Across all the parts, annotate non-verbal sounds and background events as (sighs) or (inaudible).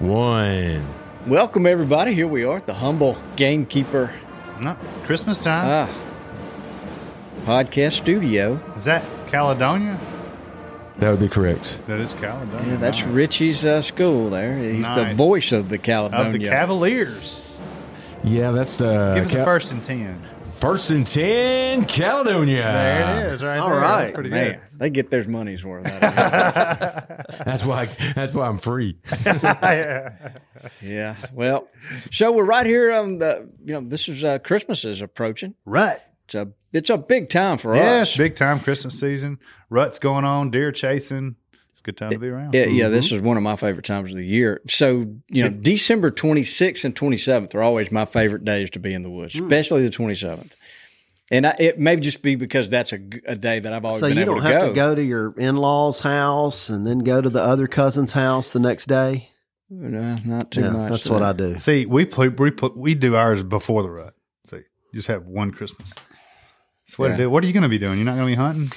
one. Welcome, everybody. Here we are at the humble gamekeeper No, Christmas time? ah, podcast studio. Is that Caledonia? That would be correct. That is Caledonia. Yeah, that's Nice. Richie's uh, school there. He's the voice of the Caledonia. Of the Cavaliers. Yeah, that's the Give us the Cal- first and 10. First and ten, Caledonia. There it is, right All there. right. Pretty Man, good. they get their money's worth out of it. (laughs) That's why. That's why I'm free. (laughs) yeah. Well, so we're right here on the, you know, this is uh, Christmas is approaching. Right. It's a, it's a big time for Yeah, us. it's big time Christmas season. Ruts going on, deer chasing. It's a good time to be around. Yeah, yeah, this is one of my favorite times of the year. So, you know, December 26th and 27th are always my favorite days to be in the woods, especially the 27th. And I, it may just be because that's a, a day that I've always So been you don't to have go. to go to your in law's house and then go to the other cousin's house the next day. No, not too yeah, much. that's what uh, I do. See, we play, we put, we do ours before the rut. See, you just have one Christmas. That's what Yeah. What are you going to be doing? You're not going to be hunting?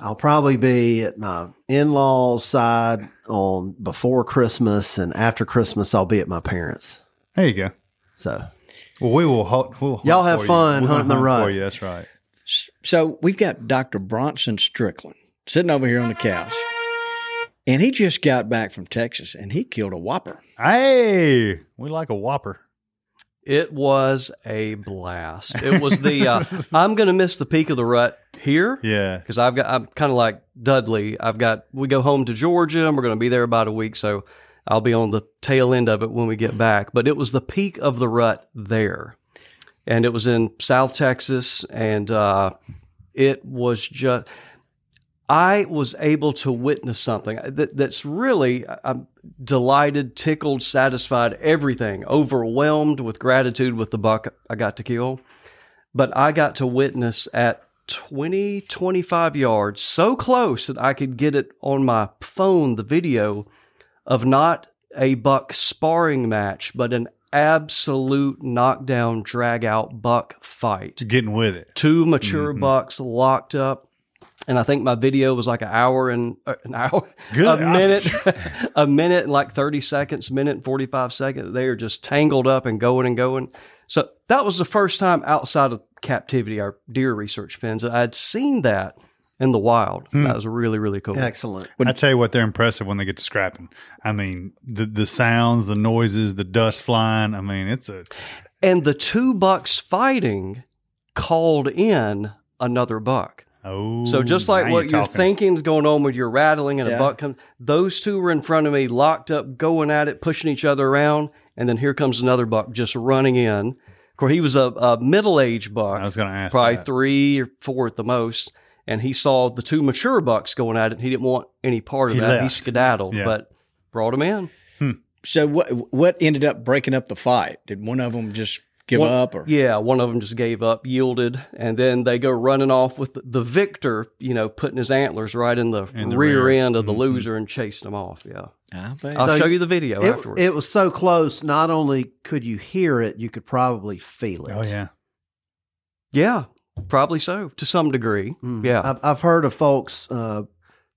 I'll probably be at my in law's side on before Christmas, and after Christmas, I'll be at my parents. There you go. So Well, we will. Hunt, we'll hunt Y'all have for you. fun We're gonna hunting the rut. For you. That's right. So we've got Dr. Bronson Strickland sitting over here on the couch. And he just got back from Texas and he killed a whopper. Hey, we like a whopper. It was a blast. It was the uh, (laughs) I'm going to miss the peak of the rut here Yeah. because I've got I'm kind of like Dudley. I've got we go home to Georgia and we're going to be there about a week, so I'll be on the tail end of it when we get back. But it was the peak of the rut there, and it was in South Texas, and uh, it was just. I was able to witness something that, that's really, I'm delighted, tickled, satisfied, everything, overwhelmed with gratitude with the buck I got to kill. But I got to witness at 20, 25 yards, so close that I could get it on my phone, the video of not a buck sparring match, but an absolute knockdown, drag out buck fight Getting with it. two mature bucks locked up. And I think my video was like an hour and uh, an hour, Good. a minute, (laughs) (laughs) a minute and like 30 seconds, minute and 45 seconds. They are just tangled up and going and going. So that was the first time outside of captivity, our deer research pens, that I'd seen that in the wild. Hmm. That was really, really cool. excellent. When, I tell you what, they're impressive when they get to scrapping. I mean, the the sounds, the noises, the dust flying. I mean, it's a And the two bucks fighting called in another buck. oh. So just like what you're, talking. thinking is going on with your rattling and Yeah. a buck comes, those two were in front of me, locked up, going at it, pushing each other around, and then here comes another buck just running in. Of course, he was a, a middle-aged buck, I was going to ask. probably that. three or four at the most, and he saw the two mature bucks going at it. and He didn't want any part of He that. He skedaddled, Yeah. but brought him in. So what what ended up breaking up the fight? Did one of them just give One- up or Yeah, one of them just gave up, yielded, and then they go running off with the, the victor, you know, putting his antlers right in the, In the rear, rear. end of the Mhm. loser and chasing him off. Yeah. I bet. I'll So show you the video It, afterwards. it was so close. Not only could you hear it, you could probably feel it. Oh yeah. yeah, probably so to some degree. Mm. Yeah. I've, I've heard of folks uh,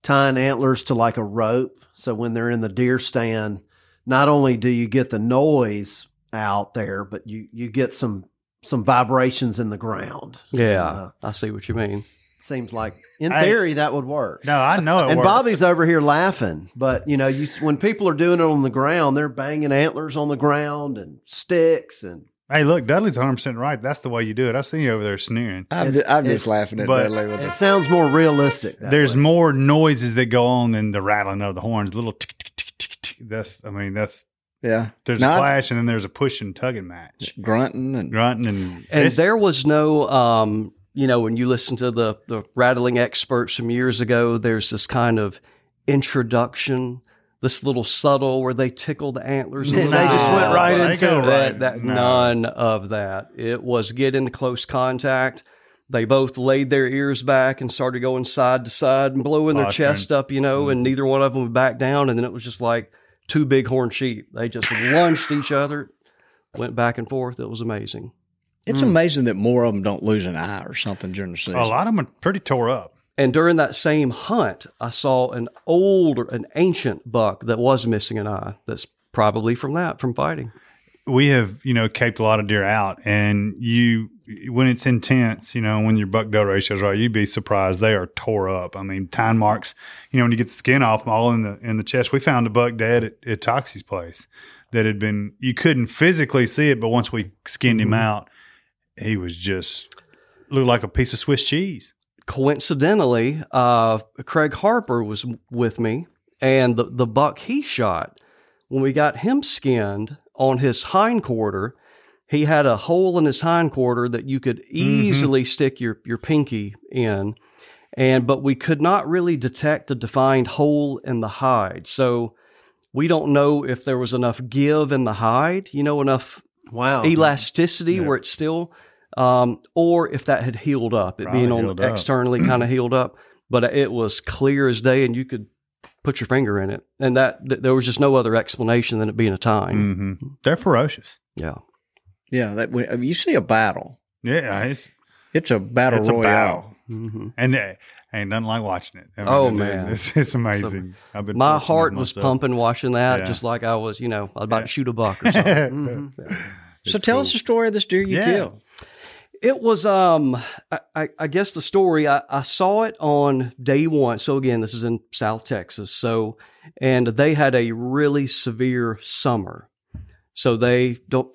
tying antlers to like a rope. So when they're in the deer stand, not only do you get the noise out there, but you you get some some vibrations in the ground. Yeah, Uh, I see what you mean. Seems like in Hey. theory that would work. No, I know it and works. Bobby's over here laughing, but you know, you when people are doing it on the ground, they're banging antlers on the ground and sticks and Hey, look, Dudley's 100 percent right. That's the way you do it. I see you over there sneering. I'm, It- just, I'm it- just laughing at but- Dudley with it it. sounds more realistic. that There's way. more noises that go on than the rattling of the horns. Little tick, tick, tick, tick, tick. That's, I mean, that's Yeah. there's No, a I- clash and then there's a push and tugging match, grunting and grunting and, And there was no, um, you know, when you listen to the the rattling experts from years ago, there's this kind of introduction, this little subtle where they tickle the antlers. a (laughs) They just went right they into go it. that, that No. none of that. It was get into close contact. They both laid their ears back and started going side to side and blowing their Posturing. chest up, you know, and mm-hmm. neither one of them would back down. And then it was just like two big horn sheep. They just (laughs) lunged each other, went back and forth. It was amazing. It's hmm. amazing that more of them don't lose an eye or something during the season. a lot of them are pretty tore up. And during that same hunt, I saw an older, an ancient buck that was missing an eye. That's probably from that, from fighting. we have you know caped a lot of deer out and you when it's intense you know when your buck doe ratios right you'd be surprised they are tore up i mean time marks you know when you get the skin off them all in the in the chest we found a buck dead at, at Toxey's place that had been you couldn't physically see it but once we skinned him mm-hmm. out he was just looked like a piece of swiss cheese coincidentally, uh, Craig Harper was with me, and the, the buck he shot, when we got him skinned on his hind quarter, he had a hole in his hind quarter that you could easily stick your, your pinky in. And but we could not really detect a defined hole in the hide. So we don't know if there was enough give in the hide, you know, enough wow. elasticity Yeah. where it's still, um, or if that had healed up, it Probably being on healed up. externally (clears throat) kind of healed up. But it was clear as day, and you could put your finger in it, and that th- there was just no other explanation than it being a tine. hmm they're ferocious Yeah, yeah, that when- I mean, you see a battle. yeah it's, It's a battle it's a royale. battle hmm and uh, ain't nothing like watching it I mean, Oh, it- man. it's, it's amazing I've been my heart was pumping watching that, Yeah. just like I was, you know, about Yeah. to shoot a buck or something. (laughs) So It's tell cool. us the story of this deer you Yeah. killed. It was um I, I, guess the story I, I saw it on day one. So again, this is in South Texas. So and they had a really severe summer. So they don't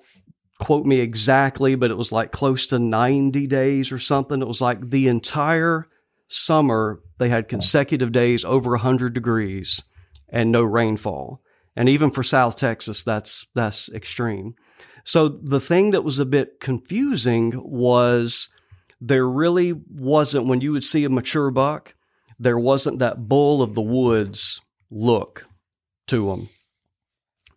quote me exactly, but it was like close to 90 days or something. It was like the entire summer they had consecutive days over 100 degrees and no rainfall. And even for South Texas, that's that's extreme. So the thing that was a bit confusing was there really wasn't when you would see a mature buck, there wasn't that bull of the woods look to them.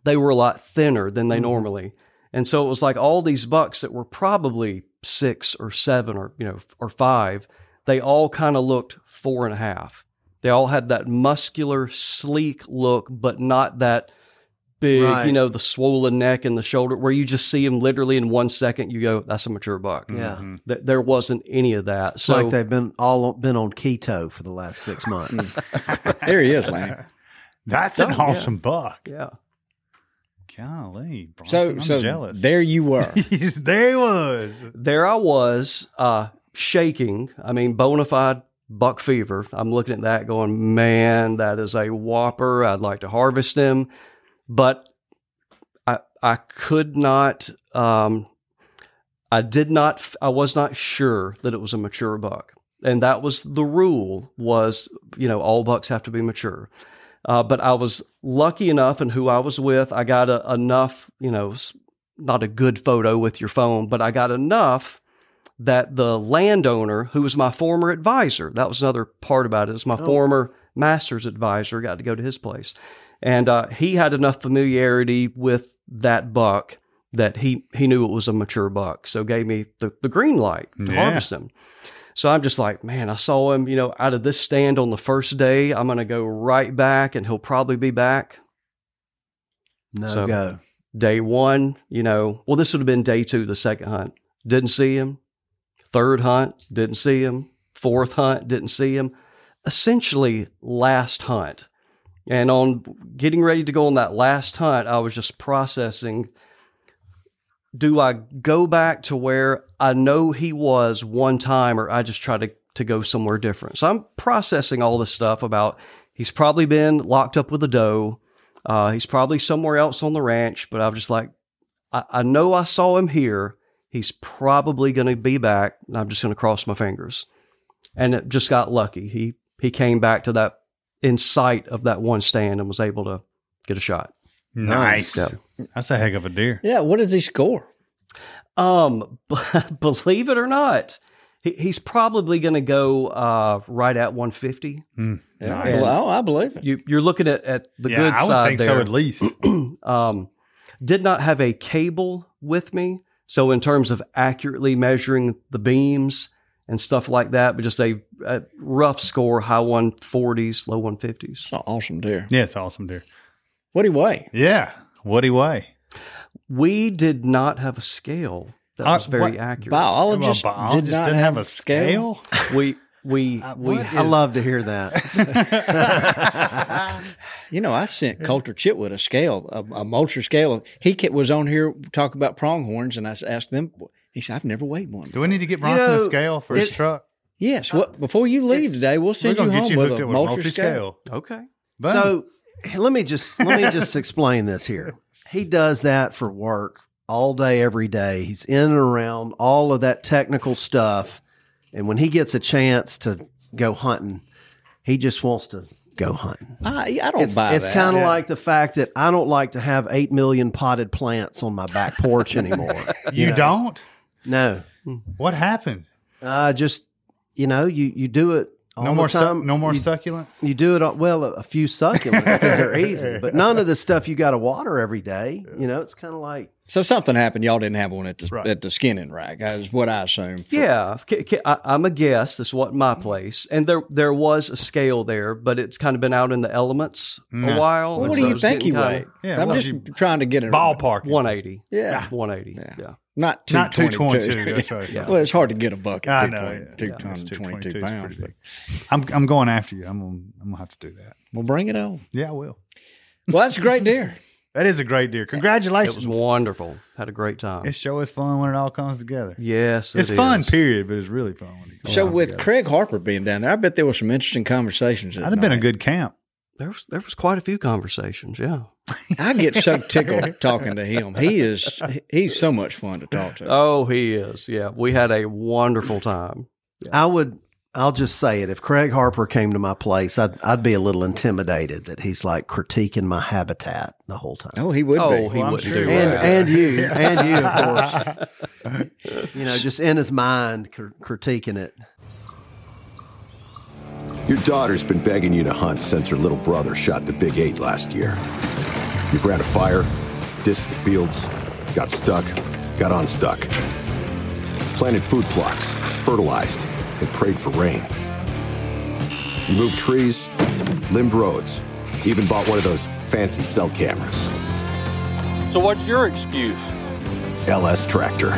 They were a lot thinner than they mm-hmm. normally. And so it was like all these bucks that were probably six or seven or you know or five, they all kind of looked four and a half. They all had that muscular, sleek look, but not that big, Right. you know, the swollen neck and the shoulder, where you just see them literally in one second. You go, "That's a mature buck." Yeah. Mhm. Th- There wasn't any of that. It's So like they've been all been on keto for the last six months. (laughs) There he is, Lanny. That's an Oh, yeah. awesome buck. yeah, Golly, Bronson, So, I'm so jealous. there you were. (laughs) There he was. there I was, uh, shaking. I mean, bona fide buck fever. I'm looking at that, going, "Man, that is a whopper. I'd like to harvest him," but I I could not. Um, I did not. I was not sure that it was a mature buck, and that was the rule. Was you know all bucks have to be mature. Uh, but I was lucky enough, and who I was with, I got a, enough. You know, not a good photo with your phone, but I got enough that the landowner, who was my former advisor, that was another part about it, is my former master's advisor, got to go to his place. And uh, he had enough familiarity with that buck that he, he knew it was a mature buck. So gave me the, the green light to Yeah. harvest him. So I'm just like, man, I saw him, you know, out of this stand on the first day. I'm going to go right back and he'll probably be back No So- go. day one, you know, well, this would have been day two, the second hunt. Didn't see him. Third hunt, didn't see him. Fourth hunt, didn't see him. Essentially, last hunt. And on getting ready to go on that last hunt, I was just processing do I go back to where I know he was one time, or I just try to to go somewhere different? So I'm processing all this stuff about he's probably been locked up with a doe. Uh, he's probably somewhere else on the ranch, but I'm just like, I, I know I saw him here. He's probably going to be back. And I'm just going to cross my fingers. And it just got lucky. He he came back to that in sight of that one stand and was able to get a shot. Nice. Yeah. That's a heck of a deer. Yeah, what does he score? Um, (laughs) believe it or not, he, he's probably going to go uh, right at 150. Yeah, Nice. well, I believe it. You, you're looking at, at the yeah, good I would side think there. so at least. (clears throat) um, did not have a cable with me, so in terms of accurately measuring the beams and stuff like that, but just a, a rough score, high 140s, low 150s. It's an awesome deer. yeah, it's awesome deer. What do you weigh? Yeah. What do you weigh? We did not have a scale that Uh, was very what- accurate. Biologist Well, biologist did not didn't have, have a scale. (laughs) We we we I love to hear that. (laughs) You know, I sent Colter Chitwood a scale, a, a Moultrie scale. He was on here talking about pronghorns, and I asked them. He said, "I've never weighed one." Do we need to get Bronson know, a scale for his truck? Yes. What uh, before you leave today, we'll We're send you gonna home you with a with Moultrie scale. scale. okay. So let me just let me just (laughs) explain this here. He does that for work all day, every day. He's in and around all of that technical stuff, and when he gets a chance to go hunting, he just wants to go hunting. I, I don't It's, buy it's that. kind of like the fact that I don't like to have eight million potted plants on my back porch anymore. (laughs) You know? don't? No, What happened? uh, just you know, you you do it. All No the more, su- time. no more You- succulents. You do it all- well, a, a few succulents because they're easy, (laughs) but none of the stuff you got to water every day. You know, it's kind of like so something happened. Y'all didn't have one at the Right. at the skinning rack. Is what I assume. Yeah, K- K- I, am a guest. This wasn't my mm-hmm. place, and there there was a scale there, but it's kind of been out in the elements Yeah. a mm-hmm. while. Well, what so do you think he getting weighed? Yeah, I'm just you- trying to get it Ballpark. 180. Yeah. 180. Yeah. not two Not 222, that's right. (laughs) (laughs) Well, it's hard to get a buck I at know, 220 yeah. 222 222 is pounds. pretty But big. I'm I'm going after you. I'm gonna, I'm gonna have to do that. we'll bring it on. Yeah, I will. Well, that's a great deer. (laughs) That is a great deer. Congratulations. It was wonderful. Had a great time. It's show is fun when it all comes together. yes, it's it fun, is. period, but it's really fun when it comes So with together. Craig Harper being down there, I bet there was some interesting conversations. that That'd have been a good camp. There was there was quite a few conversations. Yeah. (laughs) I get so tickled (laughs) talking to him. He is he's so much fun to talk to. Oh, he is. Yeah, we had a wonderful time. I would. I'll just say it. If Craig Harper came to my place, I'd I'd be a little intimidated that he's like critiquing my habitat the whole time. Oh, he would be. Oh, be. he I'm wouldn't sure do he and that. and you (laughs) and you of course. (laughs) you know, just in his mind cr- critiquing it. Your daughter's been begging you to hunt since her little brother shot the big eight last year. You've ran a fire, dissed the fields, got stuck, got unstuck. Planted food plots, fertilized, and prayed for rain. You moved trees, limbed roads, even bought one of those fancy cell cameras. So what's your excuse? LS Tractor.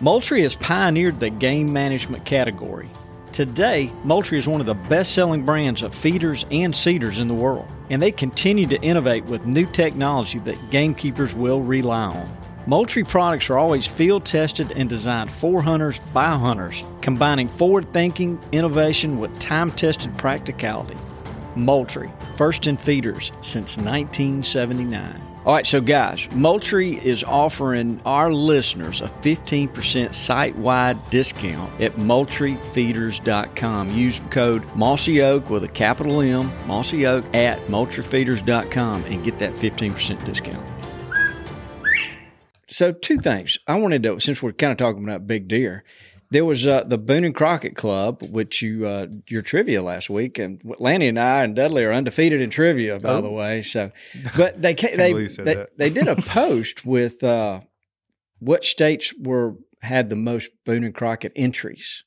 Moultrie has pioneered the game management category. Today, Moultrie is one of the best selling brands of feeders and seeders in the world, and they continue to innovate with new technology that gamekeepers will rely on. Moultrie products are always field tested and designed for hunters by hunters, combining forward thinking innovation with time tested practicality. Moultrie, first in feeders since 1979. All right, so guys, Moultrie is offering our listeners a 15% site wide discount at MoultrieFeeders.com. Use code Mossy Oak with a capital M, Mossy Oak at MoultrieFeeders.com and get that 15% discount. So, two things I wanted to, since we're kind of talking about big deer, there was uh, the Boone and Crockett Club, which you uh, your trivia last week, and Lanny and I and Dudley are undefeated in trivia, by the way. So, (laughs) but they they believe you said they, they did a (laughs) post with uh, what states were had the most Boone and Crockett entries.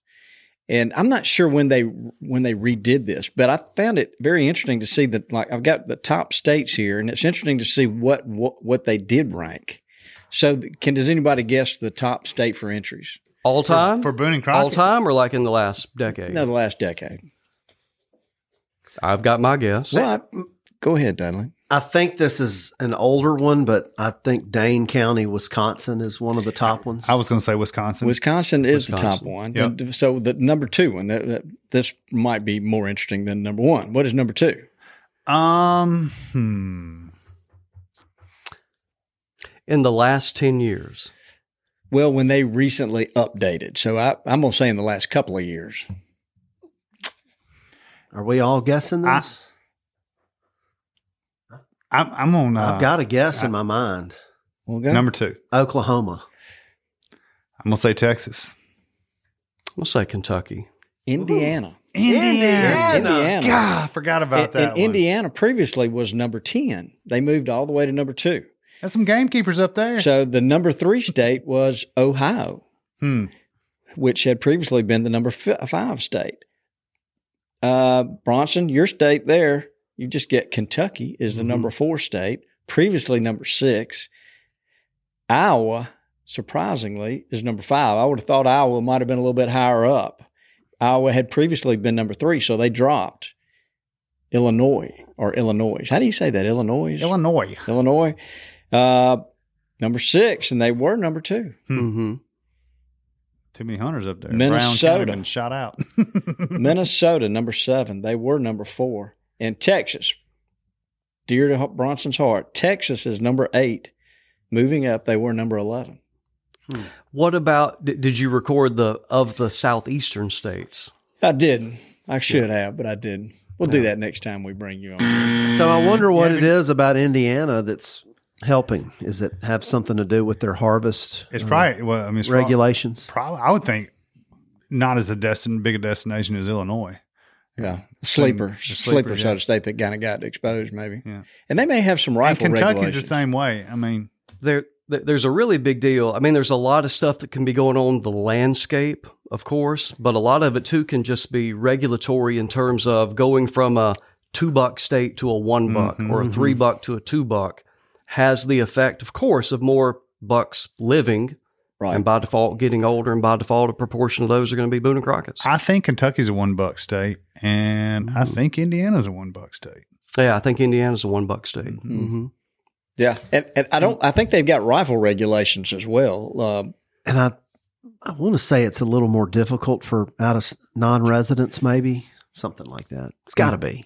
And I'm not sure when they when they redid this, but I found it very interesting to see that like I've got the top states here, and it's interesting to see what what, what they did rank. So, can does anybody guess the top state for entries? All time for Boone and Crockett? All time, or like in the last decade? No, the last decade. I've got my guess. Well, I, go ahead, Dudley. I think this is an older one, but I think Dane County, Wisconsin is one of the top ones. I was going to say Wisconsin. Wisconsin is the top one. Yep. So the number two one, that- that- this might be more interesting than number one. What is number two? Um, hmm. In the last 10 years, Well, when they recently updated. So I, I'm going to say in the last couple of years. Are we all guessing this? I'm, I'm on. Uh, I've got a guess in my mind. We'll go. number two. Oklahoma. I'm going to say Texas. we'll say Kentucky. Indiana. Indiana. Indiana. God, I forgot about And, that. and one. Indiana previously was number 10. They moved all the way to number two. There's some gamekeepers up there. So the number three state was Ohio, Hmm. which had previously been the number fi- five state. Uh, Bronson, your state there, you just get Kentucky is the number four state, previously number six. Iowa, surprisingly, is number five. I would have thought Iowa might have been a little bit higher up. Iowa had previously been number three, so they dropped. Illinois or Illinois. How do you say that? Illinois? Illinois. Illinois. Uh, number six, and they were number two. Mm-hmm. Too many hunters up there. Minnesota. Been shot out. (laughs) Minnesota, number seven. They were number four. And Texas, dear to Bronson's heart, Texas is number eight. Moving up, they were number 11. What about, did, did you record the of the southeastern states? I didn't. I should have, but I didn't. We'll do that next time we bring you on. So I wonder what it is about Indiana that's helping. Is it have something to do with their harvest it's uh, probably well. I mean, it's regulations? Probably, I would think not as a destin big a destination as Illinois. Yeah. Sleeper, the sleeper, sleeper, so yeah. to state, that kind of got exposed, maybe. Yeah. And they may have some And rifle Kentucky's the same way. I mean, there th- there's a really big deal. I mean, there's a lot of stuff that can be going on the landscape, of course, but a lot of it too can just be regulatory in terms of going from a two buck state to a one buck Mhm. or a three buck to a two buck has the effect, of course, of more bucks living Right. and by default getting older, and by default a proportion of those are going to be Boone and Crockett's. I think Kentucky's a one buck state, and I Mm-hmm. think Indiana's a one buck state. yeah, I think Indiana's a one buck state. Mm-hmm. hmm Yeah. And, and I don't, I think they've got rifle regulations as well. Uh, And I, I want to say it's a little more difficult for out of non-residents, maybe something like that. It's got to be.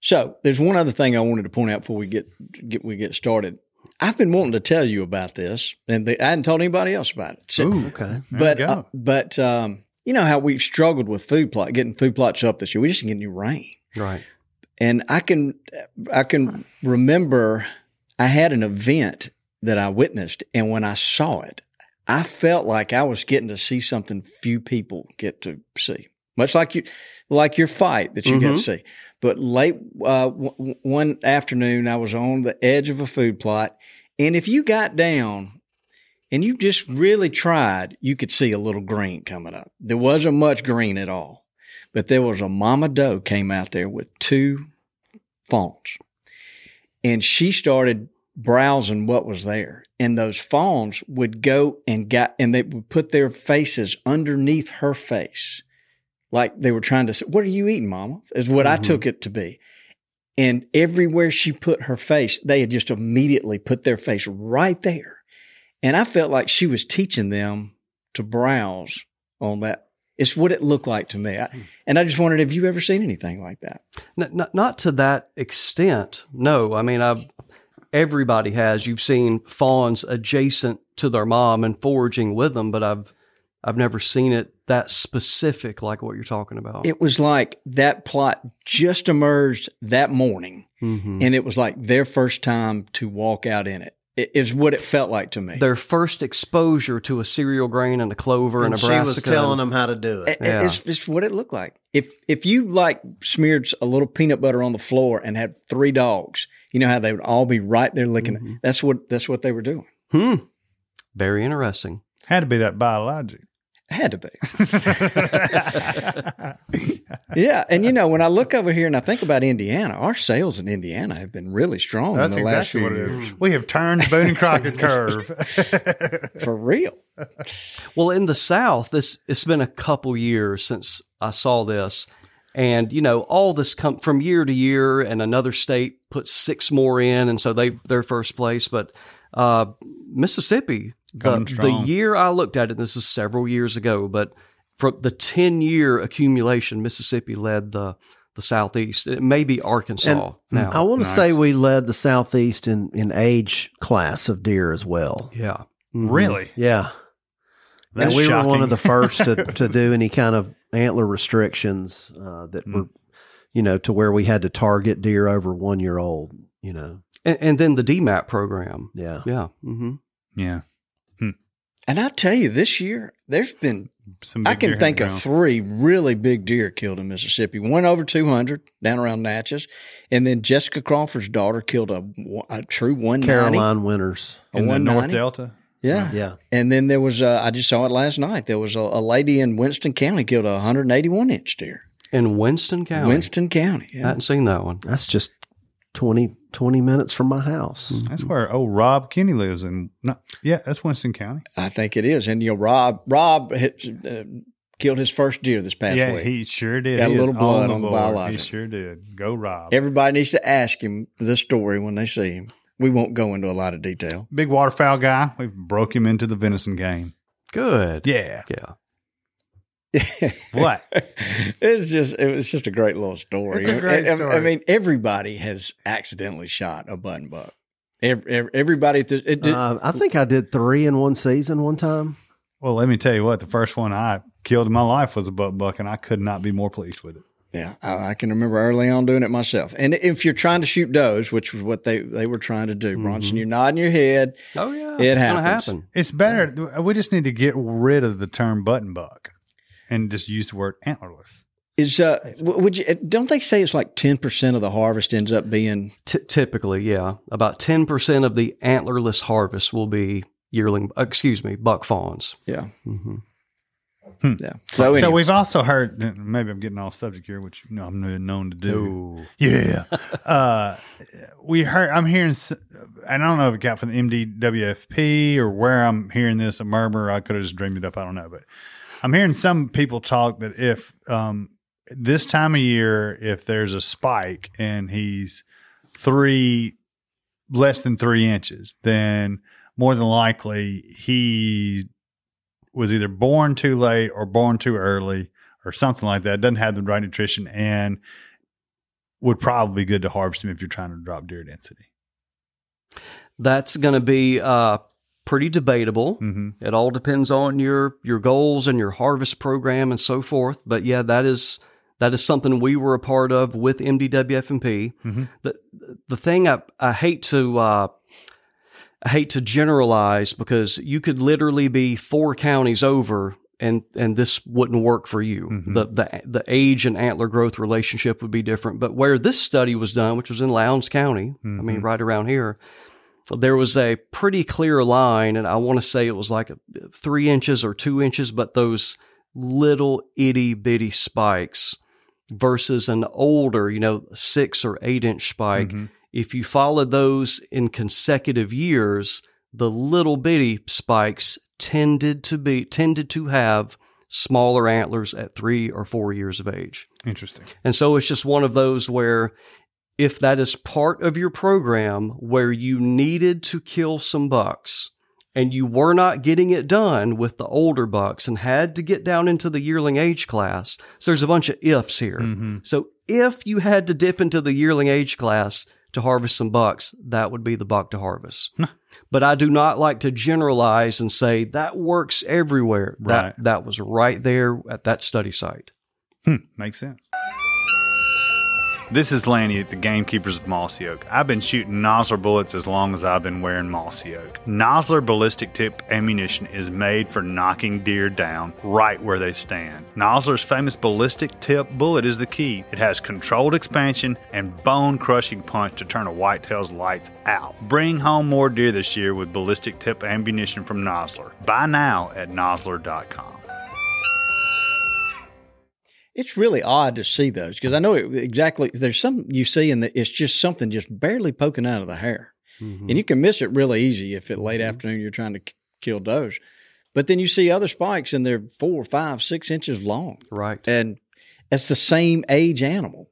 So there's one other thing I wanted to point out before we get get we get started. I've been wanting to tell you about this, and they, I hadn't told anybody else about it. So- Ooh, Okay. there but uh, but um, you know how we've struggled with food plot, getting food plots up this year. We just didn't get any rain, Right. and I can I can remember I had an event that I witnessed, and when I saw it, I felt like I was getting to see something few people get to see. Much like you, like your fight that you got to see. But late uh, w- one afternoon, I was on the edge of a food plot, and if you got down and you just really tried, you could see a little green coming up. There wasn't much green at all, but there was a mama doe came out there with two fawns, and she started browsing what was there. And those fawns would go and got, and they would put their faces underneath her face. Like they were trying to say, what are you eating, mama? Is what I took mm-hmm. it to be. And everywhere she put her face, they had just immediately put their face right there. And I felt like she was teaching them to browse on that. It's what it looked like to me. I, hmm. and I just wondered, have you ever seen anything like that? Not, not to that extent. No, I mean, I've everybody has. You've seen fawns adjacent to their mom and foraging with them, but I've I've never seen it that specific like what you're talking about. It was like that plot just emerged that morning, Mhm. and it was like their first time to walk out in it. It is what it felt like to me. Their first exposure to a cereal grain and a clover and, And a she was telling them how to do it. It- It's, it's what it looked like. If if you like smeared a little peanut butter on the floor and had three dogs, you know how they would all be right there licking it. That's what that's what they were doing. Hmm. Very interesting. Had to be that biologic. Had to be. yeah, and you know when I look over here and I think about Indiana, our sales in Indiana have been really strong That's in the last few what it years. is. We have turned the Boone and Crockett (laughs) curve. For real. Well, in the South, this it's been a couple years since I saw this, And you know, all this come from year to year, and another state puts six more in, and so they they're first place. But uh, Mississippi, the, Coming the strong. year I looked at it, this is several years ago, but from the ten year accumulation, Mississippi led the the southeast. It may be Arkansas now. I want to Nice. say we led the southeast in in age class of deer as well. yeah, Really? Yeah, That's and we shocking. were one of the first to, (laughs) to do any kind of antler restrictions uh, that Hmm. were, you know, to where we had to target deer over one year old. You know, and, and then the DMAP program. yeah. Yeah, hmm yeah. And I tell you, this year there's been Some I can deer think of three really big deer killed in Mississippi. One over 200 down around Natchez. And then Jessica Crawford's daughter killed a, a true 190. Caroline Winters. A in the North Delta. Yeah. Yeah, And then there was, uh, I just saw it last night. There was a, a lady in Winston County killed a 181 inch deer. in Winston County. Winston County. I hadn't seen that one. that's just 20, 20 minutes from my house. That's where old Rob Kenny lives in. No, yeah, that's Winston County. I think it is. And, you know, Rob, Rob hit, uh, killed his first deer this past yeah, week. he sure did. Got a He is little blood the on the board. He sure did. Go Rob. Everybody needs to ask him the story when they see him. We won't go into a lot of detail. Big waterfowl guy. We broke him into the venison game. Good. Yeah. Yeah. What? (laughs) it's just it was just a great little story. It's a great I- I- I mean, everybody has accidentally shot a button buck. Every, every, everybody, at the- it, did Uh, I think I did three in one season one time. Well, let me tell you what. The first one I killed in my life was a buck buck, and I could not be more pleased with it. yeah, I, I can remember early on doing it myself. And if you're trying to shoot does, which was what they they were trying to do, Bronson, you're nodding your head. Oh yeah. It it's gonna happens. happen. It's better. We just need to get rid of the term button buck and just use the word antlerless. Is uh, would you? Don't they say it's like ten percent of the harvest ends up being? T- typically, yeah, about ten percent of the antlerless harvest will be yearling. uh, Excuse me, buck fawns. Yeah, hmm yeah. So, anyways. we've also heard. Maybe I'm getting off subject here, which you know, I'm known to do. Yeah. (laughs) uh, we heard. I'm hearing. and I don't know if it got from the MDWFP or where I'm hearing this a murmur. I could have just dreamed it up. I don't know, but I'm hearing some people talk that if um, this time of year, if there's a spike and he's three less than three inches, then more than likely he was either born too late or born too early or something like that. Doesn't have the right nutrition and would probably be good to harvest him if you're trying to drop deer density. That's going to be uh, pretty debatable. Mm-hmm. It all depends on your your goals and your harvest program and so forth. But yeah, that is that is something we were a part of with MDWF&P. Mhm. The the thing I I hate to uh, I hate to generalize because you could literally be four counties over. And and this wouldn't work for you. Mhm. The the the age and antler growth relationship would be different. But where this study was done, which was in Lowndes County, I mean Mhm. right around here, there was a pretty clear line, and I want to say it was like three inches or two inches, but those little itty bitty spikes versus an older, you know, six or eight inch spike. Mhm. If you followed those in consecutive years, the little bitty spikes tended to be tended to have smaller antlers at three or four years of age. Interesting. And so it's just one of those where if that is part of your program where you needed to kill some bucks and you were not getting it done with the older bucks and had to get down into the yearling age class. So there's a bunch of ifs here. Mhm. So if you had to dip into the yearling age class to harvest some bucks, that would be the buck to harvest. but I do not like to generalize and say that works everywhere. Right. That that was right there at that study site. Hmm, makes sense. This is Lanny at the Gamekeepers of Mossy Oak. I've been shooting Nosler bullets as long as I've been wearing Mossy Oak. Nosler ballistic tip ammunition is made for knocking deer down right where they stand. Nosler's famous ballistic tip bullet is the key. It has controlled expansion and bone crushing punch to turn a whitetail's lights out. Bring home more deer this year with ballistic tip ammunition from Nosler. Buy now at nosler.com. It's really odd to see those because I know it, exactly. There's some you see, and it's just something just barely poking out of the hair, Mm-hmm. and you can miss it really easy if at late afternoon you're trying to k- kill does. But then you see other spikes, and they're four, five, six inches long, Right. and That's the same age animal.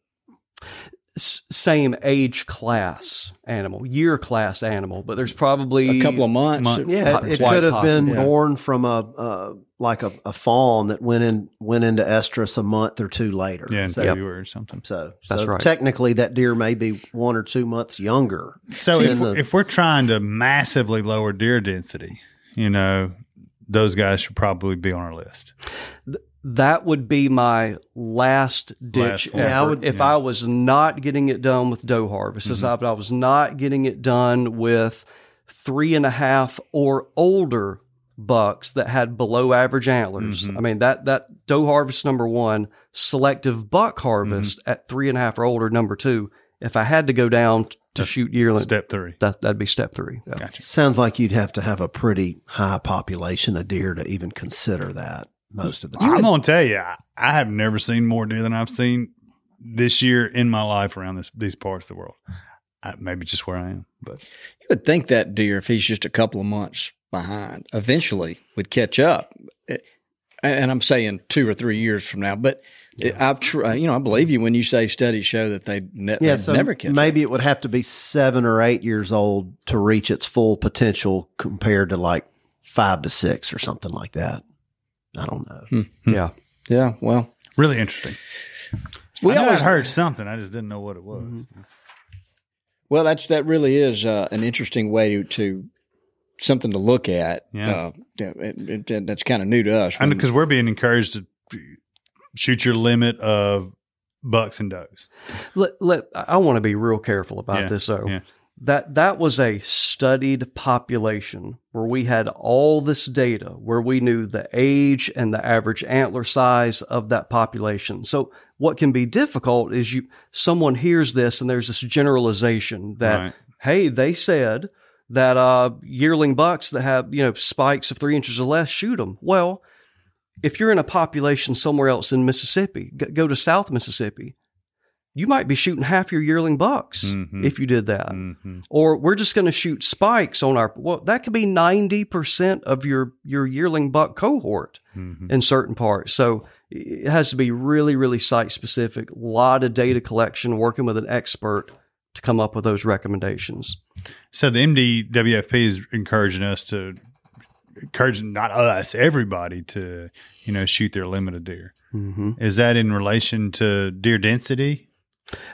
S- same age class animal, year class animal, but there's probably A couple of months. Months. Yeah, it, it could have been born from a uh, like a, a fawn that went in went into estrus a month or two later. Yeah, in so, February or something. so, That's so right. technically that deer may be one or two months younger. So than if, the- if we're trying to massively lower deer density, you know, those guys should probably be on our list. That would be my last ditch Last effort. Yeah, I would- if yeah. I was not getting it done with doe harvest, as I, mm-hmm. I was not getting it done with three and a half or older bucks that had below average antlers. Mm-hmm. I mean that that doe harvest number one, selective buck harvest mm-hmm. at three and a half or older number two. If I had to go down to shoot yearling, Step three. that that'd be step three. Yeah. Gotcha. Sounds like you'd have to have a pretty high population of deer to even consider that most of the I'm gonna tell you, I, I have never seen more deer than I've seen this year in my life around this these parts of the world. I, maybe just where I am, but You would think that deer, if he's just a couple of months behind, eventually would catch up. And I'm saying two or three years from now, but I've tr- you know I believe you when you say studies show that they ne- yeah, so never catch. up. maybe it would have to be seven or eight years old to reach its full potential compared to like five to six or something like that. I don't know. yeah. Yeah, well, really interesting. we I always heard something. I just didn't know what it was. Well, that's that really is uh, an interesting way to, to something to look at. Yeah. Uh, yeah, it, it, that's kind of new to us. And When- because we're being encouraged to shoot your limit of bucks and does. Let, let, I want to be real careful about Yeah, this, though. yeah. That that was a studied population where we had all this data, where we knew the age and the average antler size of that population. So what can be difficult is you someone hears this and there's this generalization that Right. hey, they said that uh, yearling bucks that have you know spikes of three inches or less shoot them. Well, if you're in a population somewhere else in Mississippi, go to South Mississippi, you might be shooting half your yearling bucks Mhm. if you did that. Mhm. Or we're just going to shoot spikes on our well, that could be ninety percent of your your yearling buck cohort Mhm. in certain parts. So it has to be really, really site specific. A lot of data collection, working with an expert to come up with those recommendations. So the MDWFP is encouraging us to encouraging not us, everybody to you know shoot their limited deer. Mm-hmm. Is that in relation to deer density?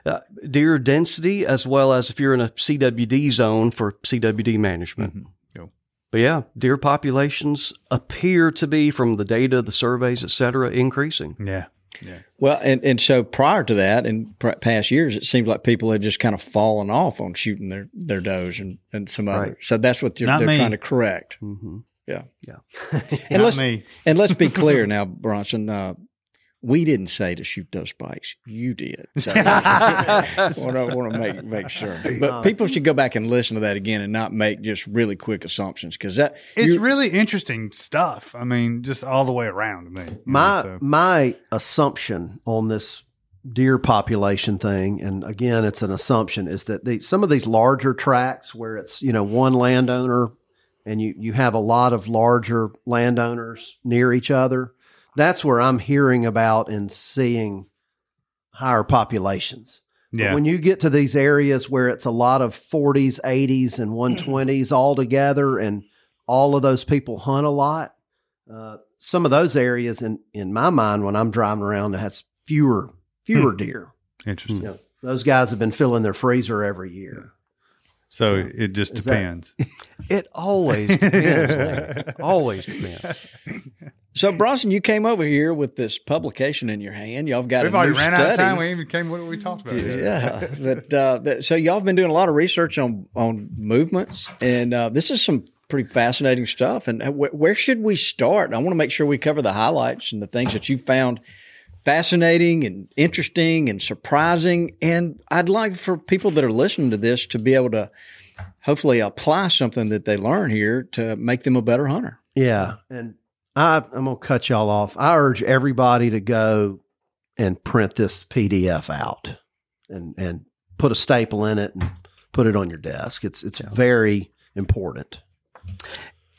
Uh, deer density, as well as if you're in a CWD zone for CWD management. Mhm. Go. But yeah, deer populations appear to be, from the data, the surveys, et cetera, increasing. Yeah. Yeah. well, and, and so prior to that, in pr- past years, it seems like people had just kind of fallen off on shooting their, their does and, and some Right. others. So that's what they're, Not they're me. trying to correct. Mm-hmm. Yeah. Yeah. And Not let's, me. and let's be clear now, Bronson. Uh, we didn't say to shoot those spikes. You did. So I want to make make sure. (laughs) But people should go back and listen to that again and not make just really quick assumptions because that It's really interesting stuff. I mean, just all the way around to me. you know, My so- my assumption on this deer population thing, and again, it's an assumption, is that the, some of these larger tracts where it's you know one landowner, and you you have a lot of larger landowners near each other. That's where I'm hearing about and seeing higher populations. But yeah. when you get to these areas where it's a lot of 40s, 80s, and (clears throat) 120s all together, and all of those people hunt a lot, uh, some of those areas, in in my mind, when I'm driving around, it has fewer fewer deer. Interesting. You know, those guys have been filling their freezer every year. So it just Is that- depends. (laughs) It always depends. Larry. always depends. So Bronson, you came over here with this publication in your hand. Y'all have got We've a already new ran study. out of time. We even came what we talked about. yet. yeah, that, uh, that so y'all have been doing a lot of research on on movements, and uh, this is some pretty fascinating stuff. And uh, wh- where should we start? I want to make sure we cover the highlights and the things that you found fascinating and interesting and surprising. And I'd like for people that are listening to this to be able to hopefully apply something that they learn here to make them a better hunter. Yeah, and I, I'm gonna cut y'all off. I urge everybody to go and print this PDF out and and put a staple in it and put it on your desk. It's it's very important.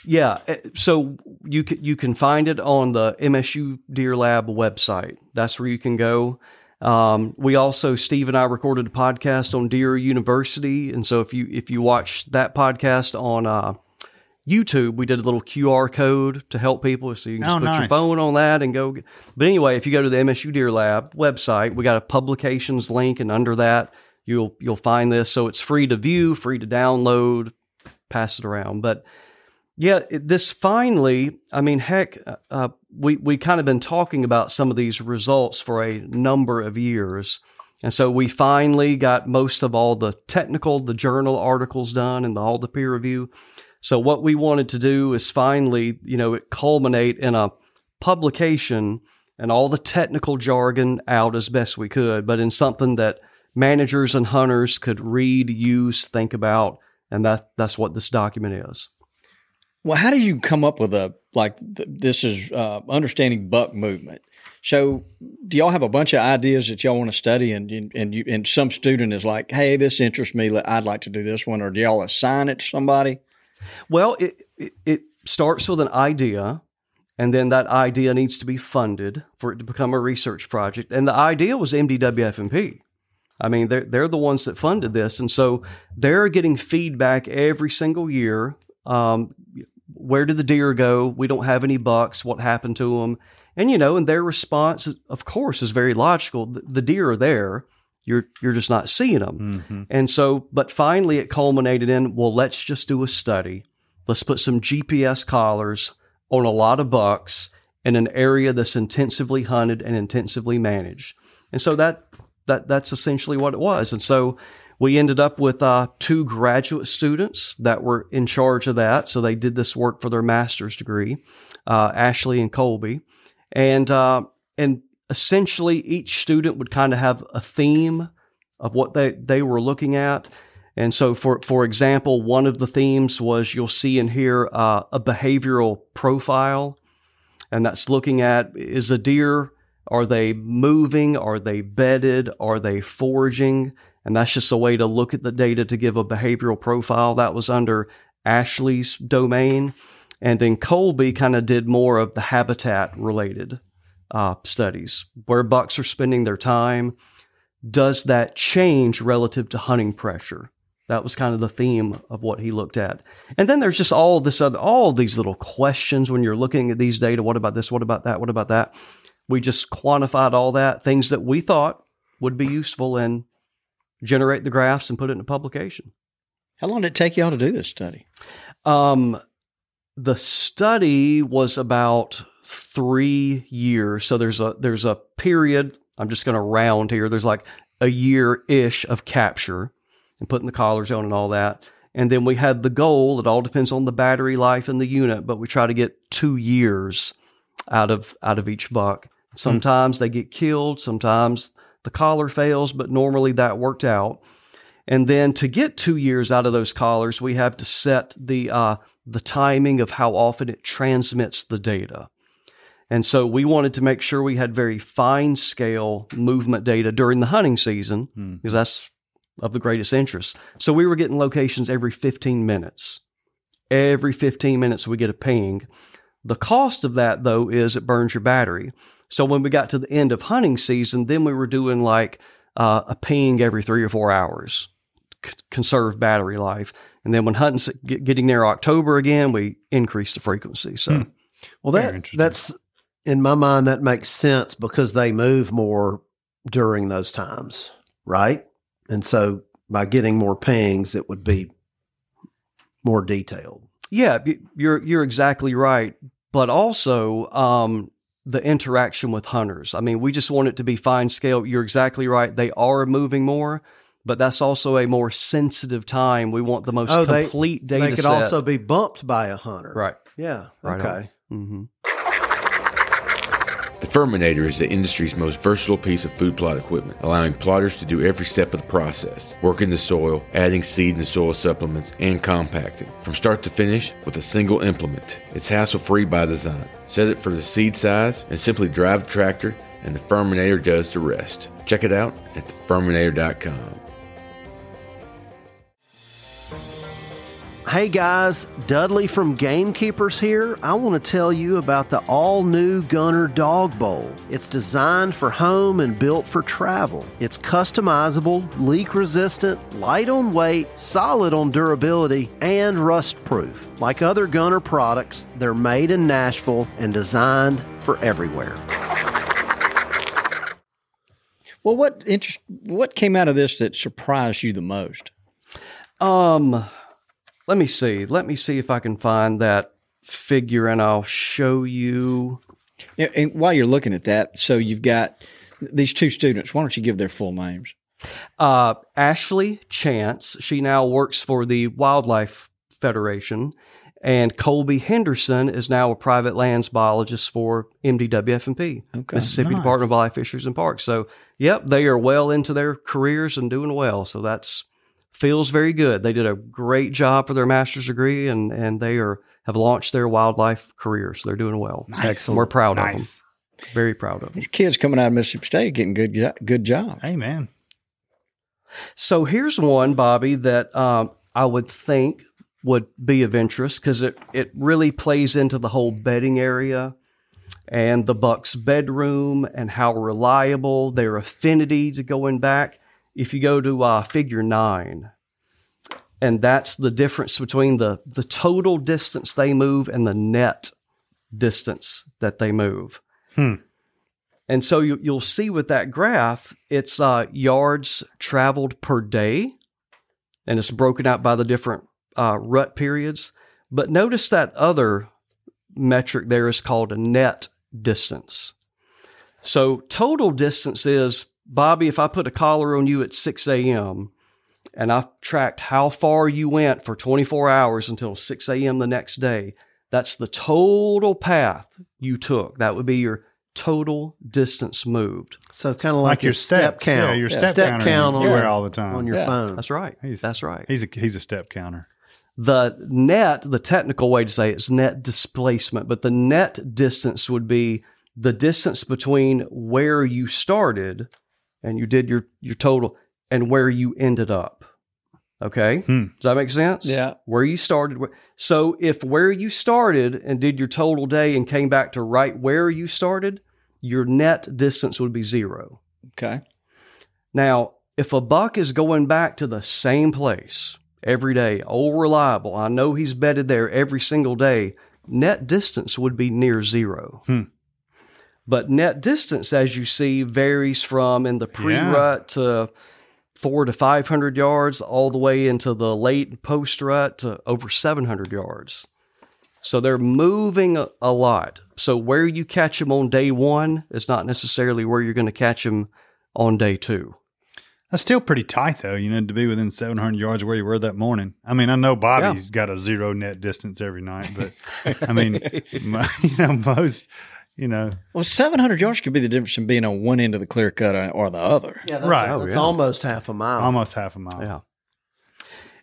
Yeah. uh, So you can, you can find it on the MSU Deer Lab website. That's where you can go. Um, we also Steve and I recorded a podcast on Deer University, and so if you if you watch that podcast on uh, YouTube, we did a little QR code to help people, so you can just Oh, put your phone on that and go. get- But anyway, if you go to the MSU Deer Lab website, we got a publications link, and under that you'll you'll find this. So it's free to view, free to download, pass it around. But yeah, this finally, I mean, heck, uh, we we kind of been talking about some of these results for a number of years. And so we finally got most of all the technical, the journal articles done and all the peer review. So what we wanted to do is finally, you know, it culminate in a publication and all the technical jargon out as best we could, but in something that managers and hunters could read, use, think about, and that that's what this document is. Well, how do you come up with a like th- this is uh, understanding buck movement? So, do y'all have a bunch of ideas that y'all want to study, and and and, you, and some student is like, "Hey, this interests me. I'd like to do this one," or do y'all assign it to somebody? Well, it, it, it starts with an idea, and then that idea needs to be funded for it to become a research project. And the idea was MDWF&P. I mean, they're, they're the ones that funded this. And so they're getting feedback every single year. Um, where did the deer go? We don't have any bucks. What happened to them? And, you know, and their response, of course, is very logical. The, the deer are there. You're, you're just not seeing them. Mm-hmm. And so, but finally it culminated in, well, let's just do a study. Let's put some GPS collars on a lot of bucks in an area that's intensively hunted and intensively managed. And so that, that, that's essentially what it was. And so we ended up with uh, two graduate students that were in charge of that. So they did this work for their master's degree, uh, Ashley and Colby. And, uh, and essentially each student would kind of have a theme of what they, they were looking at. And so, for, for example, one of the themes was you'll see in here uh, a behavioral profile, and that's looking at is a deer, are they moving? Are they bedded? Are they foraging? And that's just a way to look at the data to give a behavioral profile. That was under Ashley's domain. And then Colby kind of did more of the habitat related uh, studies, where bucks are spending their time. Does that change relative to hunting pressure? That was kind of the theme of what he looked at. And then there's just all this other, all these little questions when you're looking at these data. What about this? What about that? What about that? We just quantified all that, things that we thought would be useful and generate the graphs and put it in a publication. How long did it take y'all to do this study? Um, the study was about three years. So there's a there's a period. I'm just going to round here. There's like a year ish of capture and putting the collars on and all that. And then we had the goal. It all depends on the battery life in the unit, but we try to get two years out of out of each buck. Sometimes they get killed. Sometimes the collar fails, but normally that worked out. And then to get two years out of those collars, we have to set the uh, the timing of how often it transmits the data. And so we wanted to make sure we had very fine scale movement data during the hunting season because that's of the greatest interest. So we were getting locations every 15 minutes. Every 15 minutes we get a ping. The cost of that though is it burns your battery. So when we got to the end of hunting season, then we were doing like uh, a ping every three or four hours, c- conserve battery life. And then when hunting's get, getting near October again, we increase the frequency. So Well, that that's in my mind that makes sense because they move more during those times, right? And so by getting more pings, it would be more detailed. Yeah, you're you're exactly right. But also um, the interaction with hunters. I mean, we just want it to be fine scale. You're exactly right. They are moving more, but that's also a more sensitive time. We want the most Oh, they- complete data they could set. also be bumped by a hunter, right. Yeah. Right okay. hmm The Firminator is the industry's most versatile piece of food plot equipment, allowing plotters to do every step of the process, working the soil, adding seed and soil supplements, and compacting. From start to finish with a single implement. It's hassle-free by design. Set it for the seed size and simply drive the tractor and the Firminator does the rest. Check it out at thefirminator.com. Hey guys, Dudley from Gamekeepers here. I want to tell you about the all new Gunner Dog Bowl. It's designed for home and built for travel. It's customizable, leak resistant, light on weight, solid on durability, and rust proof. Like other Gunner products, they're made in Nashville and designed for everywhere. Well, what interest? What came out of this that surprised you the most? Um, let me see. Let me see if I can find that figure, and I'll show you. And- And while you're looking at that, so you've got these two students. Why don't you give their full names? Uh, Ashley Chance. She now works for the Wildlife Federation, and Colby Henderson is now a private lands biologist for MDWF&P, Okay, Mississippi nice. Department of Wildlife, Fisheries, and Parks. So, yep, they are well into their careers and doing well. So that's feels very good. They did a great job for their master's degree, and and they are have launched their wildlife careers. So they're doing well. Excellent. We're proud of them. Very proud of them. These kids coming out of Mississippi State are getting good jo- good jobs. Hey, man. So here's one, Bobby, that um, I would think would be of interest because it, it really plays into the whole bedding area and the Bucks' bedroom and how reliable their affinity to going back. If you go to uh, figure nine, and that's the difference between the, the total distance they move and the net distance that they move. Hmm. And so you, you'll see with that graph, it's uh, yards traveled per day, and it's broken out by the different uh, rut periods. But notice that other metric there is called a net distance. So total distance is Bobby. If I put a collar on you at 6 a.m. and I tracked how far you went for 24 hours until 6 a.m. the next day, that's the total path you took. That would be your total distance moved. So kind of like, Like your step steps. count. Yeah, your step counter count you on, wear all the time. on your Yeah. phone. That's right. He's- That's right. He's a he's a step counter. The net, the technical way to say it is net displacement, but the net distance would be the distance between where you started and you did your, your total and where you ended up. Okay. Hmm. Does that make sense? Yeah. Where you started. where- So if where you started and did your total day and came back to right where you started, your net distance would be zero. Okay. Now, if a buck is going back to the same place every day, old reliable, I know he's bedded there every single day, net distance would be near zero. Hmm. But net distance, as you see, varies from in the pre rut to four to 500 yards, all the way into the late post rut to over 700 yards. So they're moving a, a lot. So where you catch them on day one is not necessarily where you're going to catch them on day two. That's still pretty tight, though. You know, to be within 700 yards of where you were that morning. I mean, I know Bobby's got a zero net distance every night, but (laughs) I mean, mo- (laughs) you know, most, you know, Well, 700 yards could be the difference in being on one end of the clear cut or the other. Yeah, that's, Right. that's Oh, yeah. almost half a mile. almost half a mile. Yeah.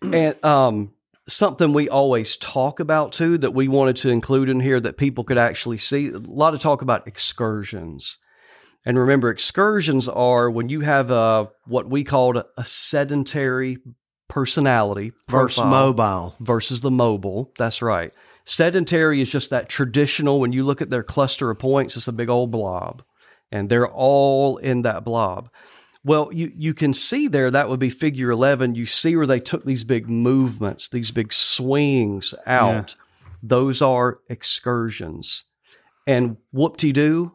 And um, something we always talk about too that we wanted to include in here that people could actually see a lot of talk about excursions. And remember, excursions are when you have a what we called a sedentary personality versus profile mobile. versus the mobile. That's right. Sedentary is just that traditional. When you look at their cluster of points, it's a big old blob, and they're all in that blob. Well, you you can see there that would be figure eleven. You see where they took these big movements, these big swings out. Those are excursions, and whoop de doo.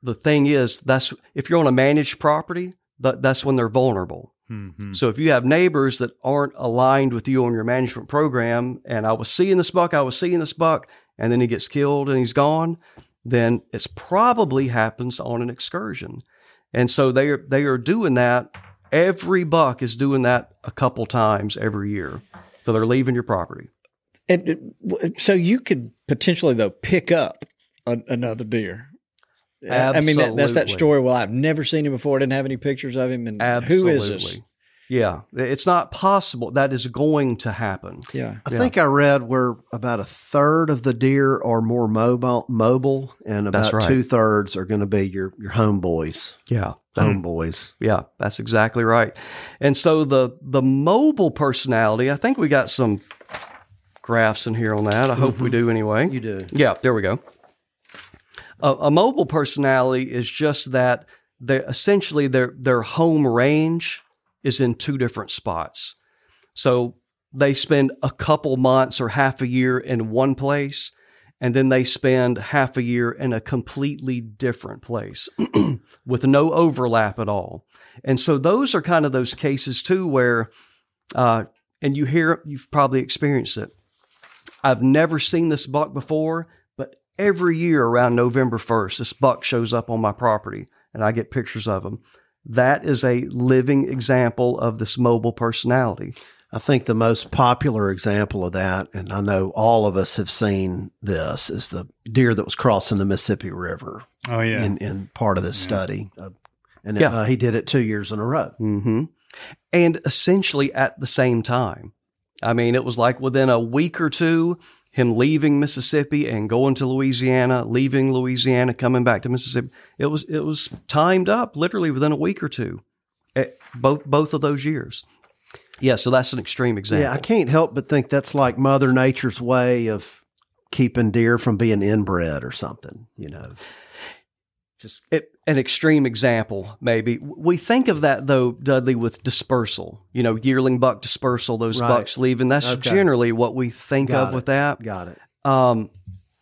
The thing is, that's if you're on a managed property, that, that's when they're vulnerable. Mhm. So if you have neighbors that aren't aligned with you on your management program, and I was seeing this buck, I was seeing this buck, and then he gets killed and he's gone, then it's probably happens on an excursion. And so they are they are doing that. Every buck is doing that a couple times every year. So they're leaving your property. And so you could potentially though pick up a, another deer. I mean, that, that's that story. Well, I've never seen him before. I didn't have any pictures of him. And who is this? Yeah, it's not possible. That is going to happen. Yeah. I think I read where about a third of the deer are more mobile, mobile, and about right. two thirds are going to be your your homeboys. Yeah. Homeboys. Mm. Yeah, that's exactly right. And so the the mobile personality, I think we got some graphs in here on that. I hope we mm-hmm. do anyway. You do. Yeah, there we go. A, a mobile personality is just that they essentially their their home range is in two different spots. So they spend a couple months or half a year in one place and then they spend half a year in a completely different place (clears throat) with no overlap at all. And so those are kind of those cases too where uh, and you hear you've probably experienced it. I've never seen this buck before, every year around November 1st, this buck shows up on my property and I get pictures of him. That is a living example of this mobile personality. I think the most popular example of that, and I know all of us have seen this, is the deer that was crossing the Mississippi River Oh yeah. in, in part of this study. Uh, and Yeah. uh, he did it two years in a row. hmm And essentially at the same time. I mean, it was like within a week or two, him leaving Mississippi and going to Louisiana, leaving Louisiana, coming back to Mississippi. It was it was timed up literally within a week or two, eh, both both of those years. Yeah, so that's an extreme example. Yeah, I can't help but think that's like Mother Nature's way of keeping deer from being inbred or something, you know. Just it, an extreme example, maybe. We think of that though, Dudley, with dispersal. You know, yearling buck dispersal, those Right. bucks leaving. That's Okay. generally what we think Got of it. with that. got it. Um,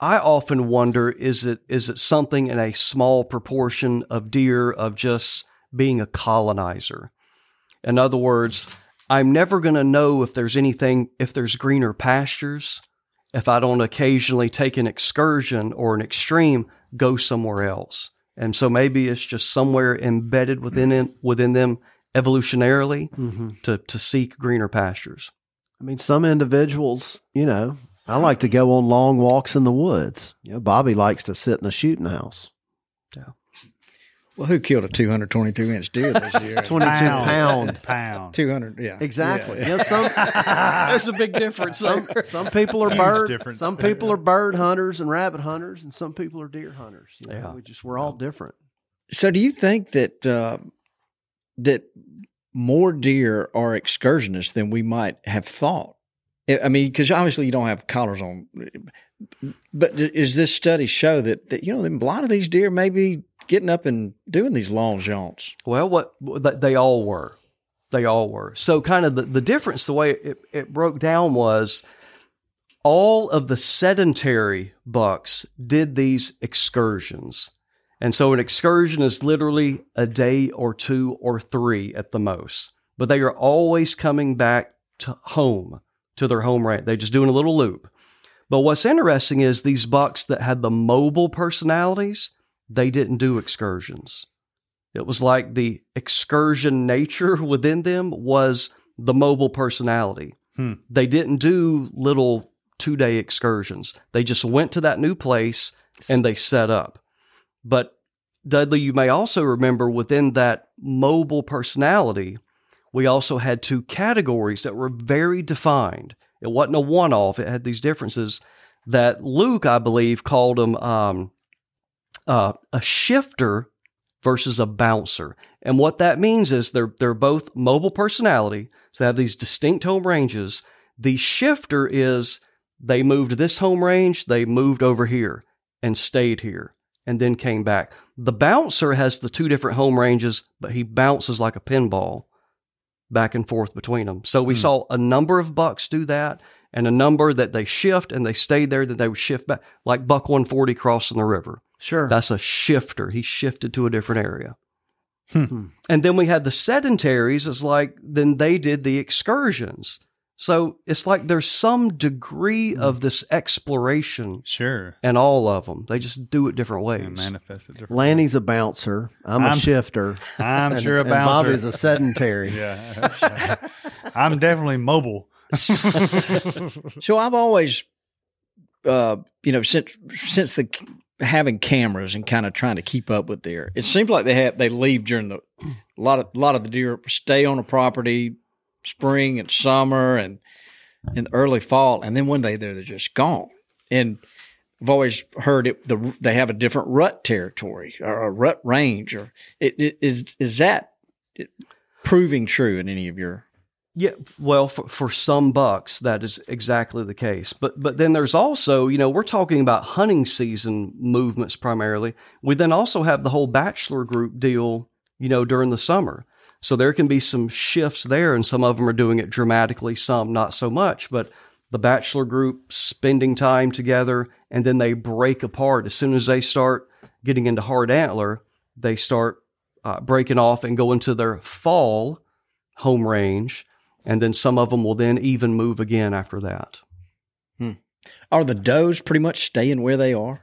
I often wonder is it is it something in a small proportion of deer of just being a colonizer? In other words, I'm never going to know if there's anything if there's greener pastures if I don't occasionally take an excursion or an extreme go somewhere else. And so maybe it's just somewhere embedded within it, within them evolutionarily hmm to to seek greener pastures. I mean, some individuals, you know, I like to go on long walks in the woods. You know, Bobby likes to sit in a shooting house. Well, who killed a 222 inch deer this (laughs) year? 22 pound. Pound. 200, yeah. (laughs) Exactly. You know, some (laughs) There's a big difference. some, some people are Huge bird difference. some people are bird hunters and rabbit hunters and some people are deer hunters you know, Yeah. we just we're all different So, do you think that uh, that more deer are excursionists than we might have thought? I I mean, because obviously you don't have collars on, but does this study show that that you know a lot of these deer may be getting up and doing these long jaunts? Well, what they all were, they all were. So, kind of the, the difference, the way it, it broke down was all of the sedentary bucks did these excursions. And so, an excursion is literally a day or two or three at the most, but they are always coming back to home, to their home range. They're just doing a little loop. But what's interesting is these bucks that had the mobile personalities, they didn't do excursions. It was like the excursion nature (laughs) within them was the mobile personality. Hmm. They didn't do little two day excursions. They just went to that new place and they set up. But Dudley, you may also remember within that mobile personality, we also had two categories that were very defined. It wasn't a one off, it had these differences that Luke, I believe, called them um, uh, a shifter versus a bouncer. And what that means is they're they're both mobile personality, so they have these distinct home ranges. The shifter is they moved this home range, they moved over here and stayed here and then came back. The bouncer has the two different home ranges, but he bounces like a pinball back and forth between them. So we saw a number of bucks do that and a number that they shift and they stayed there, that they would shift back, like Buck 140 crossing the river. Sure That's a shifter. He shifted to a different area. Hmm. And then we had the sedentaries. It's like then they did the excursions. So it's like there's some degree of this exploration Sure. And all of them. They just do it different ways. And manifest it different. lanny's a bouncer i'm a I'm- shifter I'm and, sure a and bouncer. bobby's a sedentary (laughs) yeah. I'm definitely mobile. (laughs) (laughs) So I've always, uh, you know, since since the having cameras and kind of trying to keep up with deer, it seems like they have they leave during the a lot of a lot of the deer stay on a property spring and summer and in early fall, and then one day they're they're just gone. And I've always heard it. The they have a different rut territory or a rut range, or it, it is is that proving true in any of your Yeah, well, for, for some bucks, that is exactly the case. But but then there's also, you know, we're talking about hunting season movements primarily. We then also have the whole bachelor group deal, you know, during the summer. So there can be some shifts there, and some of them are doing it dramatically, some not so much. But the bachelor group spending time together, and then they break apart as soon as they start getting into hard antler. They start uh, breaking off and going to their fall home range and then some of them will then even move again after that. Are the does pretty much staying where they are?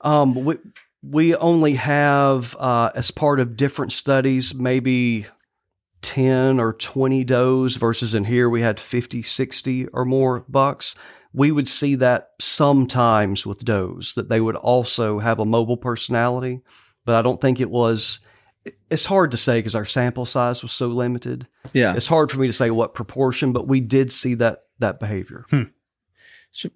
Um, we, we only have, uh, as part of different studies, maybe 10 or 20 does versus in here we had 50, 60 or more bucks. We would see that sometimes with does, that they would also have a mobile personality, but I don't think it was. It's hard to say because our sample size was so limited. Yeah. It's hard for me to say what proportion, but we did see that that behavior. So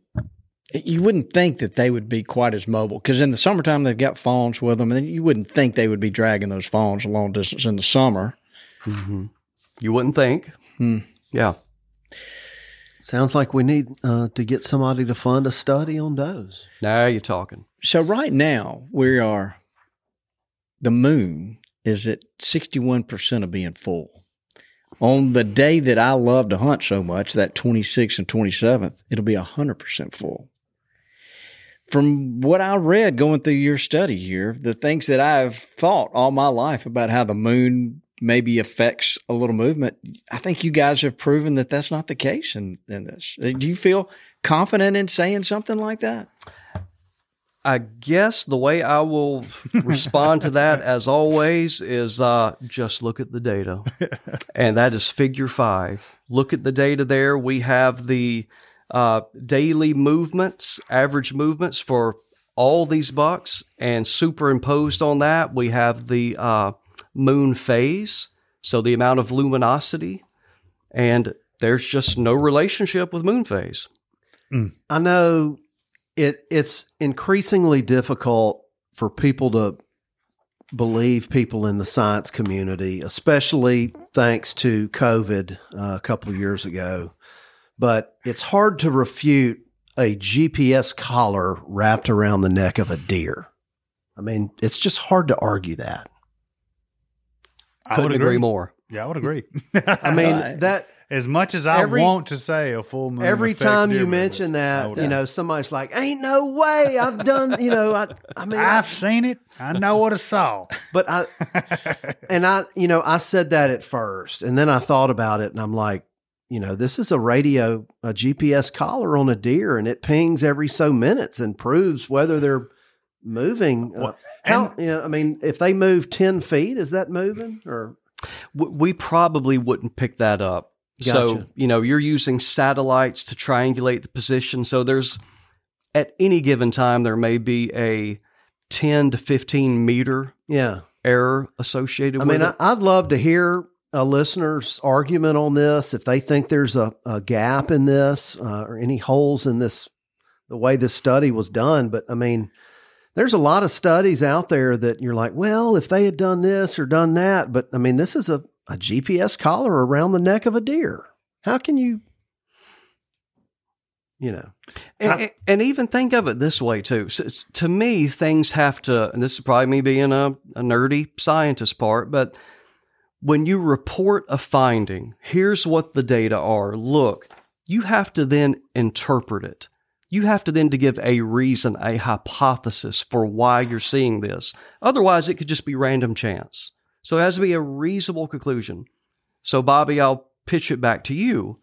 you wouldn't think that they would be quite as mobile because in the summertime they've got fawns with them, and you wouldn't think they would be dragging those fawns a long distance in the summer. You wouldn't think. Hmm. Yeah. Sounds like we need uh, to get somebody to fund a study on those. Now you're talking. So right now we are. The moon is at sixty-one percent of being full. On the day that I love to hunt so much, that twenty-sixth and twenty-seventh, it'll be hundred percent full. From what I read going through your study here, the things that I've thought all my life about how the moon maybe affects a little movement, I think you guys have proven that that's not the case in, in this. Do you feel confident in saying something like that? I guess the way I will respond to that, as always, is uh, just look at the data. (laughs) and that is figure five. Look at the data there. We have the uh, daily movements, average movements for all these bucks. And superimposed on that, we have the uh, moon phase. So the amount of luminosity. And there's just no relationship with moon phase. I know it it's increasingly difficult for people to believe people in the science community, especially thanks to COVID uh, a couple of years ago. But it's hard to refute a GPS collar wrapped around the neck of a deer. I mean, it's just hard to argue that. I Couldn't would agree more. Yeah, I would agree. I mean, (laughs) that as much as I Every- want to say a full moon. every time you mention that, would you agree. know, somebody's like, "Ain't no way I've done." You know, I, I mean, I- I've seen it. I know what I saw. (laughs) but I, and I, you know, I said that at first, and then I thought about it, and I'm like, you know, this is a radio, a GPS collar on a deer, and it pings every so minutes and proves whether they're moving. Uh, Well, how, you know, I mean, if they move ten feet, is that moving or? We probably wouldn't pick that up. So, you know, you're using satellites to triangulate the position. So there's at any given time there may be a 10 to 15 meter Yeah, error associated I with mean, I, it. I'd love to hear a listener's argument on this. If they think there's a, a gap in this uh, or any holes in this, the way this study was done. But I mean, there's a lot of studies out there that you're like, well, if they had done this or done that. But I mean, this is a, a GPS collar around the neck of a deer. How can you, you know, And, and even think of it this way too. So, to me, things have to, and this is probably me being a, a nerdy scientist part, but when you report a finding, here's what the data are. Look, you have to then interpret it. You have to then to give a reason, a hypothesis for why you're seeing this. Otherwise, it could just be random chance. So it has to be a reasonable conclusion. So, Bobby, I'll pitch it back to you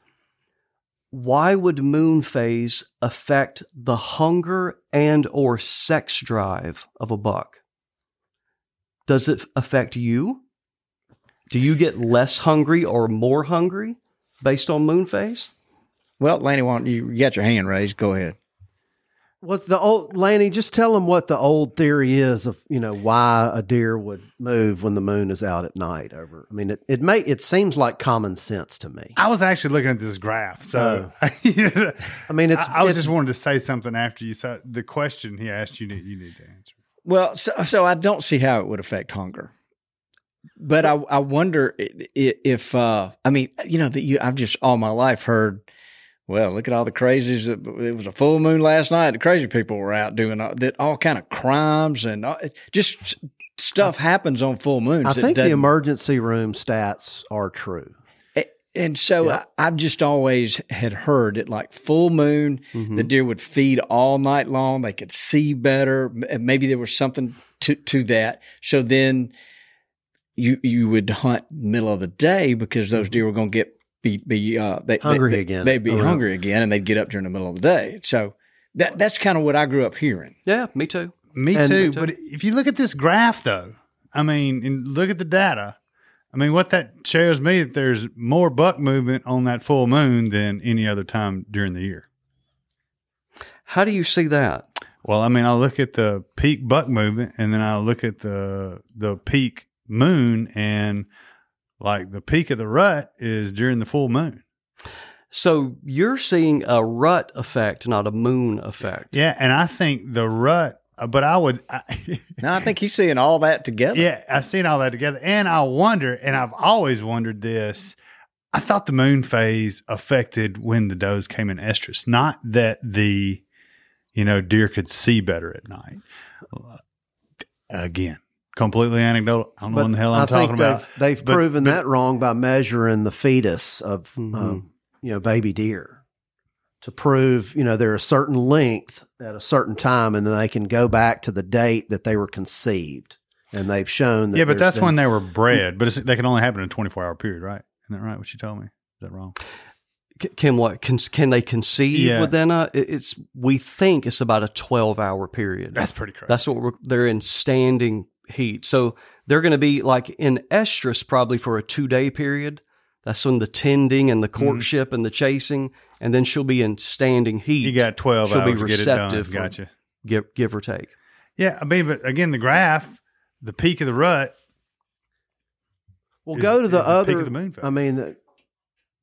why would moon phase affect the hunger and or sex drive of a buck does it affect you do you get less hungry or more hungry based on moon phase Well, Lanny, why don't you, you got your hand raised? Go ahead. What's the old Lanny? Just tell them what the old theory is of you know why a deer would move when the moon is out at night. Over, I mean, it it may it seems like common sense to me. I was actually looking at this graph, so (laughs) I mean, it's I, I was it's, just wanted to say something after you said the question he asked you. Need you need to answer. Well, so, so I don't see how it would affect hunger. but I, I wonder i- i- if uh, I mean you know that you I've just all my life heard. Well, look at all the crazies. It was a full moon last night. The crazy people were out doing all, that. All kind of crimes and all, just stuff happens on full moons. I think the emergency room stats are true. And so I, I've just always had heard it like full moon, Mm-hmm. the deer would feed all night long. They could see better. Maybe there was something to, to that. So then you you would hunt middle of the day because those deer were going to get be be uh, they. Hungry they, again. They'd be Around. hungry again, and they'd get up during the middle of the day. So that that's kind of what I grew up hearing. Yeah, me too. Me And- too. But if you look at this graph, though, I mean, and look at the data. I mean, what that shows me that there's more buck movement on that full moon than any other time during the year. How do you see that? Well, I mean, I look at the peak buck movement, and then I look at the the peak moon, and like the peak of the rut is during the full moon. So you're seeing a rut effect, not a moon effect. Yeah, and I think the rut. uh, But I would, I, (laughs) Now I think he's seeing all that together. Yeah, I've seen all that together. And I wonder, and I've always wondered this. I thought the moon phase affected when the does came in estrus, not that the, you know, deer could see better at night. Again, completely anecdotal. I don't know what the hell I'm I think talking about. They've, they've But- proven but- that wrong by measuring the fetus of, Mhm. um, you know, baby deer to prove, you know, they're a certain length at a certain time, and then they can go back to the date that they were conceived. And they've shown that. Yeah, but there's that's been- when they were bred. But it's, they can only happen in a 24 hour period, right? Isn't that right? What you told me? Is that wrong? C- Can what? Can, can they conceive Yeah. within a? It's we think it's about a twelve hour period. That's pretty crazy. That's what we're, they're in standing heat. So they're going to be like in estrus probably for a two day period. That's when the tending and the Mm-hmm. courtship and the chasing, and then she'll be in standing heat. you got 12 She'll be hours to get it done. receptive for- Gotcha. give give or take. Yeah, I mean, but again, the graph, the peak of the rut Well, is- go to is the the peak other. of the moon. I mean, the,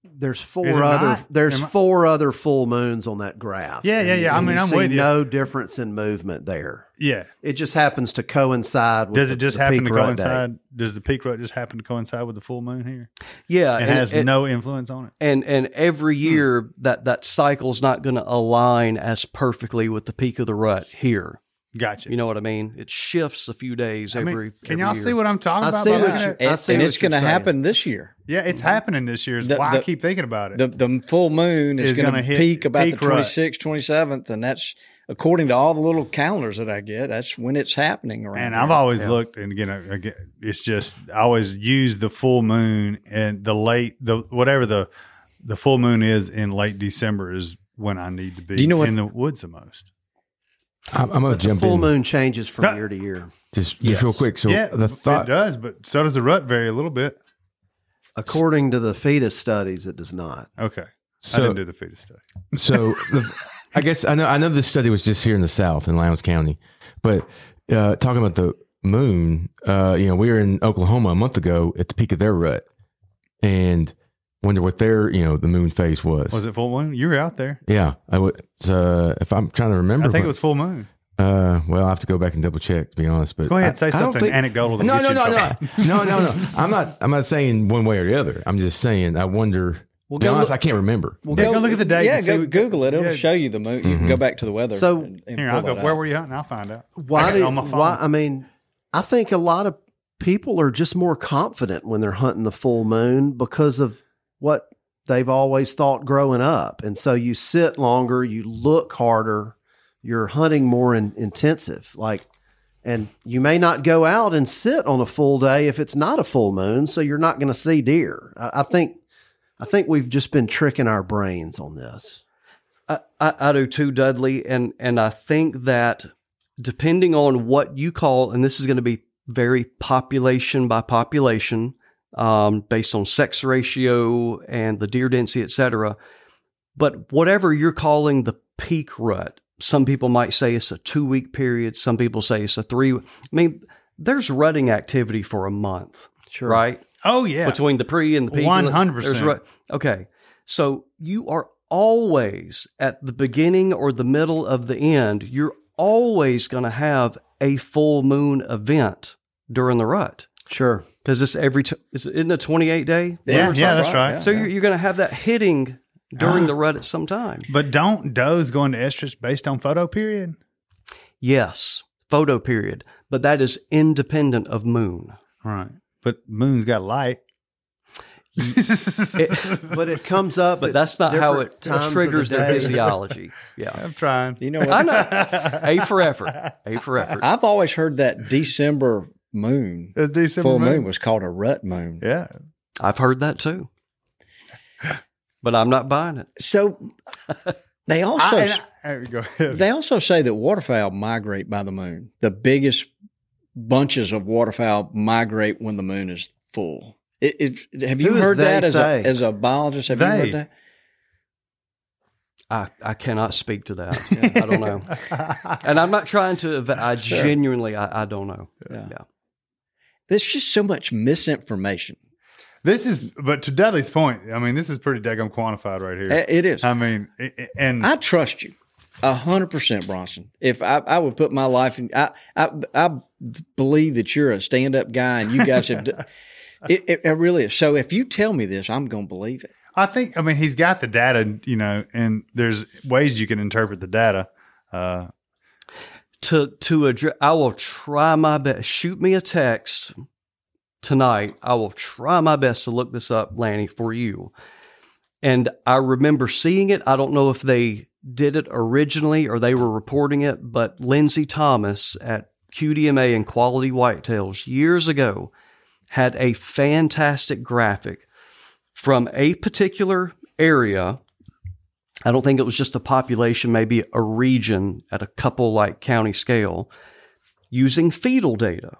there's four other. not? There's Am I- four other full moons on that graph. Yeah, yeah, And- yeah. I mean, I'm see with you. No difference in movement there. Yeah. It just happens to coincide. with Does the- it just the happen peak to day. coincide? Does the peak rut just happen to coincide with the full moon here? Yeah, It and- has and- no influence on it. and and every Hmm. year that that cycle's not going to align as perfectly with the peak of the rut here. Gotcha. You know what I mean? It shifts a few days I mean, every. can every y'all year. see what I'm talking I about? see what you- I And, see and what it's going to happen this year. yeah, it's mm-hmm. happening this year. Is The- why I keep thinking about it. The the full moon is, Is going gonna peak about peak the 26th, 27th, and that's according to all the little calendars that I get. That's when it's happening around. and here. I've always looked, and again, again, it's just I always use the full moon and the late the whatever the the full moon is in late December is when I need to be Do you know what- in the woods the most. I'm, I'm going But to the jump full in moon changes from Yeah. year to year. just, just real quick. So yeah, the thought, it does, but so does the rut vary a little bit. According to the fetus studies, it does not. Okay, I didn't do the fetus study. so the, I guess I know I know this study was just here in the South in Lowndes County, but uh, talking about the moon, uh, you know, we were in Oklahoma a month ago at the peak of their rut, and wonder what their you know the moon phase was. Was it full moon? You were out there. Yeah, I would. Uh, if I'm trying to remember, I think but- it was full moon. Uh, well, I have to go back and double check to be honest. But Go ahead, I- say I something think- anecdotal No, no, no, no, no, no, no. I'm not. I'm not saying one way or the other. I'm just saying I wonder. Well, be go honest, look- I can't remember. Well, Yeah, go look at the date Yeah, and go what- Google it. It'll yeah. show you the moon. You Mm-hmm. can go back to the weather. So- and- and Here, I'll go. Where out. were you hunting? I'll find out. Why I got do on my phone. why? I mean, I think a lot of people are just more confident when they're hunting the full moon because of what they've always thought growing up, and so you sit longer, you look harder, you're hunting more in, intensive, like. And you may not go out and sit on a full day if it's not a full moon, so you're not going to see deer. I, I think, I think we've just been tricking our brains on this. I, I, I do too, Dudley, and and I think that depending on what you call, and this is going to be very population by population, um, based on sex ratio and the deer density, et cetera. But whatever you're calling the peak rut, some people might say it's a two week period. Some people say it's a three. I mean, there's rutting activity for a month, Sure. right? Oh yeah, between the pre and the peak. 100%. Okay. So you are always at the beginning or the middle of the end, you're always going to have a full moon event during the rut. Sure. Because it's every t- is it, isn't it a 28 day? Yeah, yeah, that's right. So you're, you're going to have that hitting during ah. the rut at some time. But don't does go into estrus based on photo period? Yes, photo period, but that is independent of moon. Right. But moon's got light. but it comes up. But at that's not how it triggers the their physiology. (laughs) Yeah, I'm trying. You know what? I know. A for effort. A for effort. I've always heard that December moon, It's December full moon, moon. was called a rut moon. Yeah. I've heard that too, (gasps) but I'm not buying it. So (laughs) they also I, I- go ahead. they also say that waterfowl migrate by the moon. The biggest bunches of waterfowl migrate when the moon is full. It, it, have you Who is heard that as a, as a biologist? Have you heard that? I, I cannot speak to that. (laughs) I don't know, and I'm not trying to. ev- I genuinely, I, I don't know. Yeah. Yeah. There's just so much misinformation. This is, but to Dudley's point, I mean, this is pretty daggum quantified right here. Uh, It is. I mean, and I trust you a hundred percent, Bronson. If I, I would put my life in, I, I, I believe that you're a stand up guy and you guys have, (laughs) it, it, it really is. So if you tell me this, I'm going to believe it. I think, I mean, he's got the data, you know, and there's ways you can interpret the data. Uh, To to address, I will try my best. Shoot me a text tonight. I will try my best to look this up, Lanny, for you. And I remember seeing it. I don't know if they did it originally or they were reporting it, but Lindsay Thomas at QDMA and Quality Whitetails years ago had a fantastic graphic from a particular area. I don't think it was just a population, maybe a region at a couple like county scale using fetal data.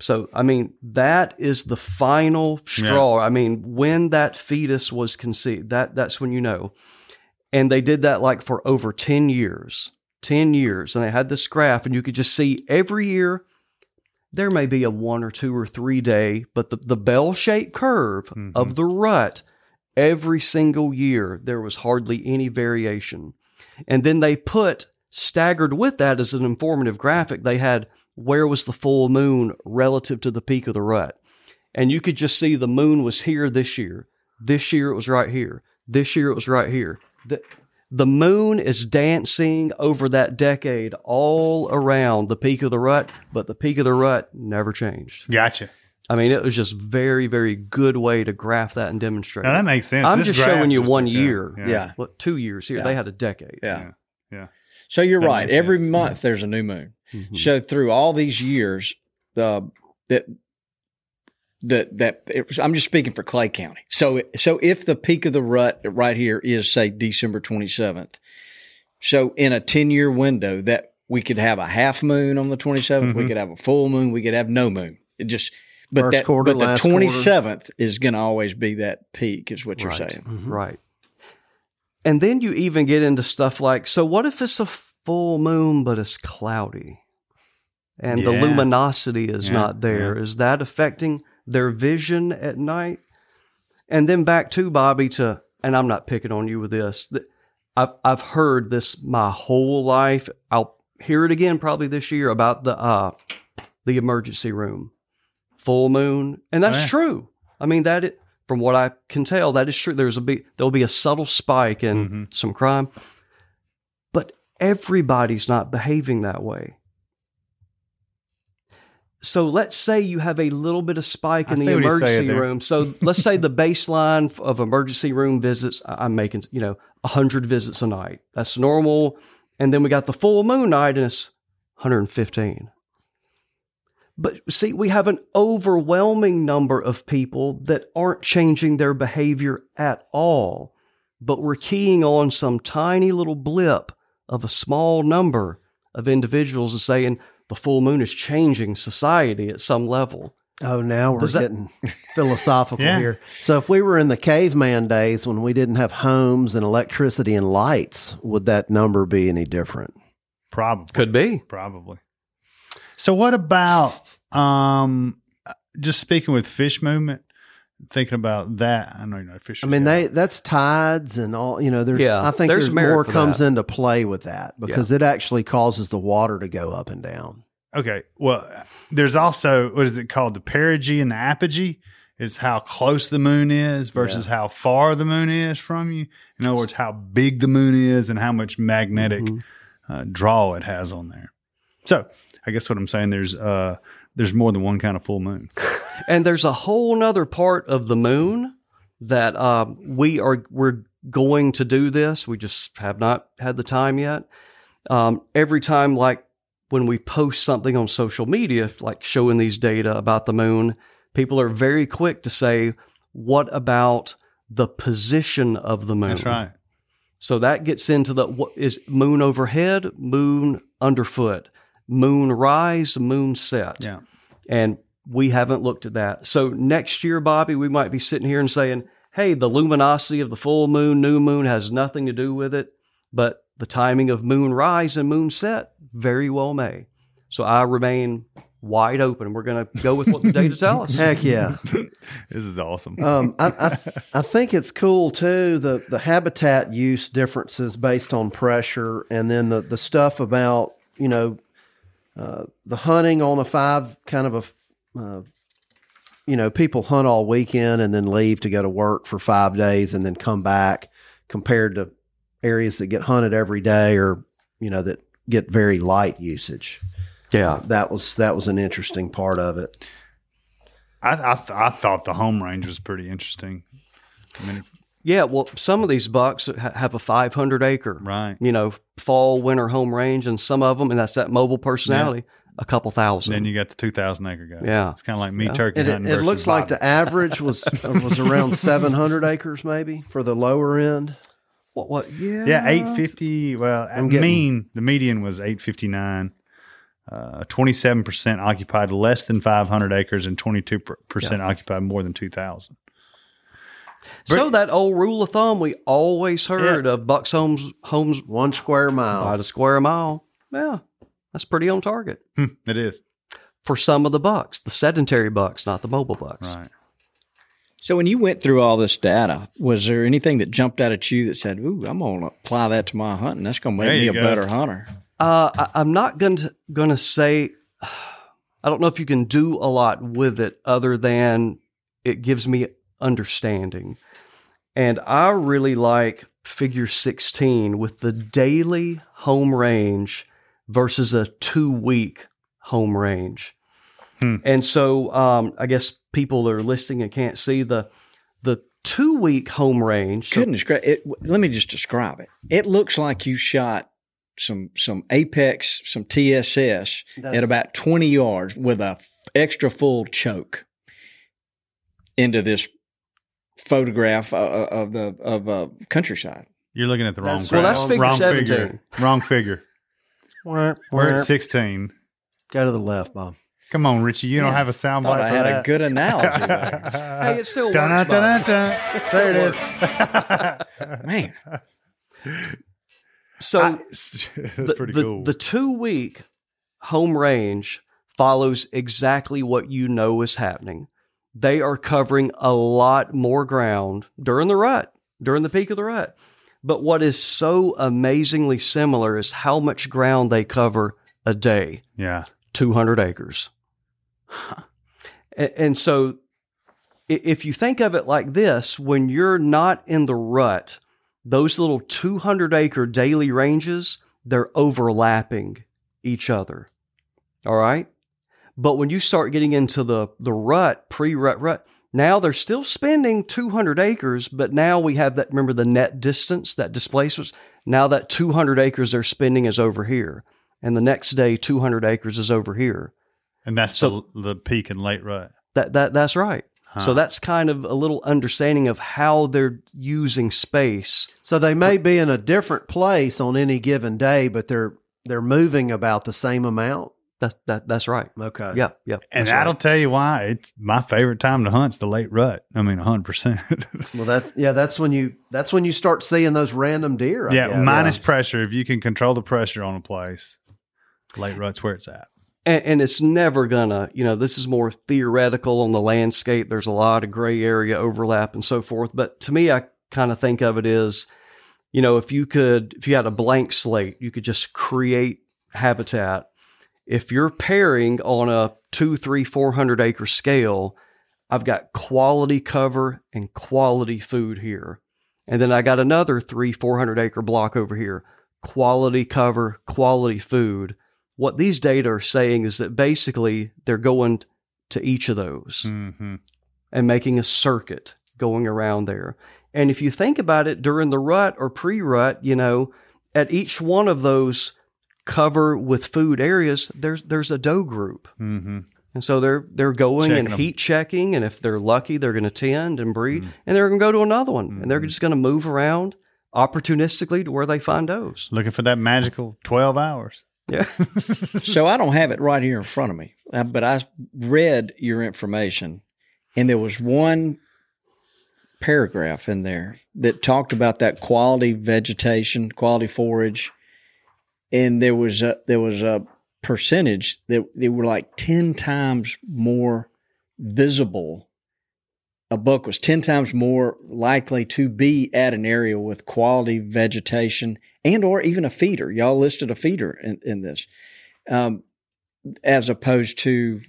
So, I mean, that is the final straw. I mean, when that fetus was conceived, that that's when you know. And they did that like for over 10 years. 10 years. And they had this graph, and you could just see every year there may be a one or two or three day, but the, the bell shaped curve mm-hmm. of the rut, every single year, there was hardly any variation. And then they put staggered with that as an informative graphic, they had where was the full moon relative to the peak of the rut. And you could just see the moon was here this year. This year it was right here. This year it was right here. The, the moon is dancing over that decade all around the peak of the rut, but the peak of the rut never changed. gotcha. I mean, it was just very, very good way to graph that and demonstrate. Now, that makes sense. I'm This just showing you just- one yeah, year. yeah. Yeah. What, two years here. Yeah. They had a decade. Yeah. Yeah. So you're That right. Every sense. month there's a new moon. Mhm. So through all these years, uh, that that that it was, I'm just speaking for Clay County. So so if the peak of the rut right here is say December 27th, so in a 10 year window that we could have a half moon on the 27th, we Mhm. could have a full moon, we could have no moon. It just but First that quarter, but the quarter. 27th is going to always be that peak, is what you're Right. saying. Right. And then you even get into stuff like so, what if it's a full moon, but it's cloudy? And the luminosity is Yeah, not there. Is that affecting their vision at night? And then back to Bobby to, and I'm not picking on you with this. th- I've, I've heard this my whole life. I'll hear it again probably this year about the, uh, the emergency room, full moon. And that's Oh, yeah. true. I mean, that it, from what I can tell, that is true. There's a big, there'll be a subtle spike in Mhm. some crime, but everybody's not behaving that way. So let's say you have a little bit of spike I in the see what he's saying emergency room. So (laughs) let's say the baseline of emergency room visits, I'm making, you know, 100 visits a night. That's normal. And then we got the full moon night and it's 115. But see, we have an overwhelming number of people that aren't changing their behavior at all, but we're keying on some tiny little blip of a small number of individuals and saying the full moon is changing society at some level. Oh, now we're that- getting (laughs) philosophical Yeah. here. So, if we were in the caveman days when we didn't have homes and electricity and lights, would that number be any different? Probably. Could be. Probably. So what about um just speaking with fish movement, thinking about that. I know you're not a fish. I mean, guy. they that's tides and all. You know, there's. Yeah, I think there's there's, more comes that. into play with that because it actually causes the water to go up and down. Okay. Well, there's also what is it called? The perigee and the apogee is how close the moon is versus how far the moon is from you. In other words, how big the moon is and how much magnetic uh, draw it has on there. So, I guess what I'm saying there's uh there's more than one kind of full moon. (laughs) And there's a whole nother part of the moon that uh, we are we're going to do this. We just have not had the time yet. Um, every time, like when we post something on social media, like showing these data about the moon, people are very quick to say, "What about the position of the moon?" That's right. So that gets into the what is moon overhead, moon underfoot, moon rise, moon set. Yeah. And we haven't looked at that. So next year, Bobby, we might be sitting here and saying, hey, the luminosity of the full moon, new moon has nothing to do with it, but the timing of moon rise and moon set very well may. So I remain wide open. We're going to go with what the data tell us. (laughs) Heck yeah. (laughs) This is awesome. Um, I, I I think it's cool too the the habitat use differences based on pressure, and then the the stuff about you know uh, the hunting on a five kind of a uh, you know people hunt all weekend and then leave to go to work for five days and then come back compared to areas that get hunted every day or you know that get very light usage. Yeah. That was that was an interesting part of it. I I, th- I thought the home range was pretty interesting. I mean, Yeah. Well, some of these bucks have a 500 acre, right. you know, fall, winter home range, and some of them, and that's that mobile personality, a couple thousand. Then you got the two thousand acre guy. Yeah. it's kind of like me Yeah. turkey And it, hunting. it versus looks like the average was (laughs) uh, was around 700 acres, maybe for the lower end. what, what? Yeah. Yeah, eight fifty. Well, I'm getting- mean the median was eight fifty nine. Uh, twenty seven percent occupied less than five hundred acres, and twenty two percent occupied more than two thousand. So that old rule of thumb we always heard of Bucks homes homes One square mile. by the square mile. Yeah, that's pretty on target It is for some of the bucks, the sedentary bucks, not the mobile bucks. right. So when you went through all this data, was there anything that jumped out at you that said, "Ooh, I'm going to apply that to my hunting. That's going to make me a go. better hunter." Uh, I, I'm not going to going to say. (sighs) I don't know if you can do a lot with it other than it gives me understanding, and I really like Figure 16 with the daily home range versus a two week home range. Hmm. And so, um, I guess people that are listening and can't see the the two week home range. so- Goodness gracious! Let me just describe it. It looks like you shot some some apex, some TSS at about twenty yards with a f- extra full choke into this photograph uh, uh, of the of uh, countryside. You're looking at the wrong. That's- Well, that's figure wrong 17. Figure. Wrong figure. (laughs) We're at sixteen. Go to the left, Bob. Come on, Richie. You don't have a sound Thought bite I had that. a good analogy. (laughs) Hey, it still works. Dun, dun, Bob. dun, dun. There it is. (laughs) Man, So That's the, pretty the, cool. The two week home range follows exactly what you know is happening. They are covering a lot more ground during the rut, during the peak of the rut. But what is so amazingly similar is how much ground they cover a day yeah. 200 acres. And, and so, if you think of it like this, when you're not in the rut, those little 200 acre daily ranges, they're overlapping each other. All right. But when you start getting into the, the rut, pre rut, rut, now they're still spending 200 acres, but now we have that, remember the net distance, that displacements. Now that 200 acres they're spending is over here. And the next day, 200 acres is over here. And that's So- the, the peak and late rut. That, that, that's right. Huh. So that's kind of a little understanding of how they're using space. So they may be in a different place on any given day, but they're they're moving about the same amount. That's, that, that's right. Okay. Yep. Yep. And that's right. that'll tell you why it's my favorite time to hunt's the late rut. I mean, hundred percent. (laughs) Well, that's yeah. That's when you that's when you start seeing those random deer. I Yeah, guess. minus pressure. If you can control the pressure on a place, late rut's where it's at. and, and it's never gonna you know this is more theoretical on the landscape there's a lot of gray area overlap and so forth but to me i kind of think of it as you know if you could if you had a blank slate you could just create habitat if you're pairing on a two, three, four hundred acre scale, I've got quality cover and quality food here. And then I got another three, 400 acre block over here. Quality cover, quality food. What these data are saying is that basically they're going to each of those Mm-hmm. and making a circuit going around there. And if you think about it during the rut or pre rut, you know, at each one of those cover with food areas, there's there's a doe group. Mm-hmm. And so they're they're going Checking and 'em. heat checking, and if they're lucky, they're going to tend and breed, and they're going to go to another one, and they're just going to move around opportunistically to where they find those. Looking for that magical 12 hours. Yeah, (laughs) so I don't have it right here in front of me, uh, but I read your information, and there was one paragraph in there that talked about that quality vegetation, quality forage, and there was a there was a percentage that they were like ten times more visible. A buck was ten times more likely to be at an area with quality vegetation and or even a feeder. Y'all listed a feeder in, in this, um, as opposed to.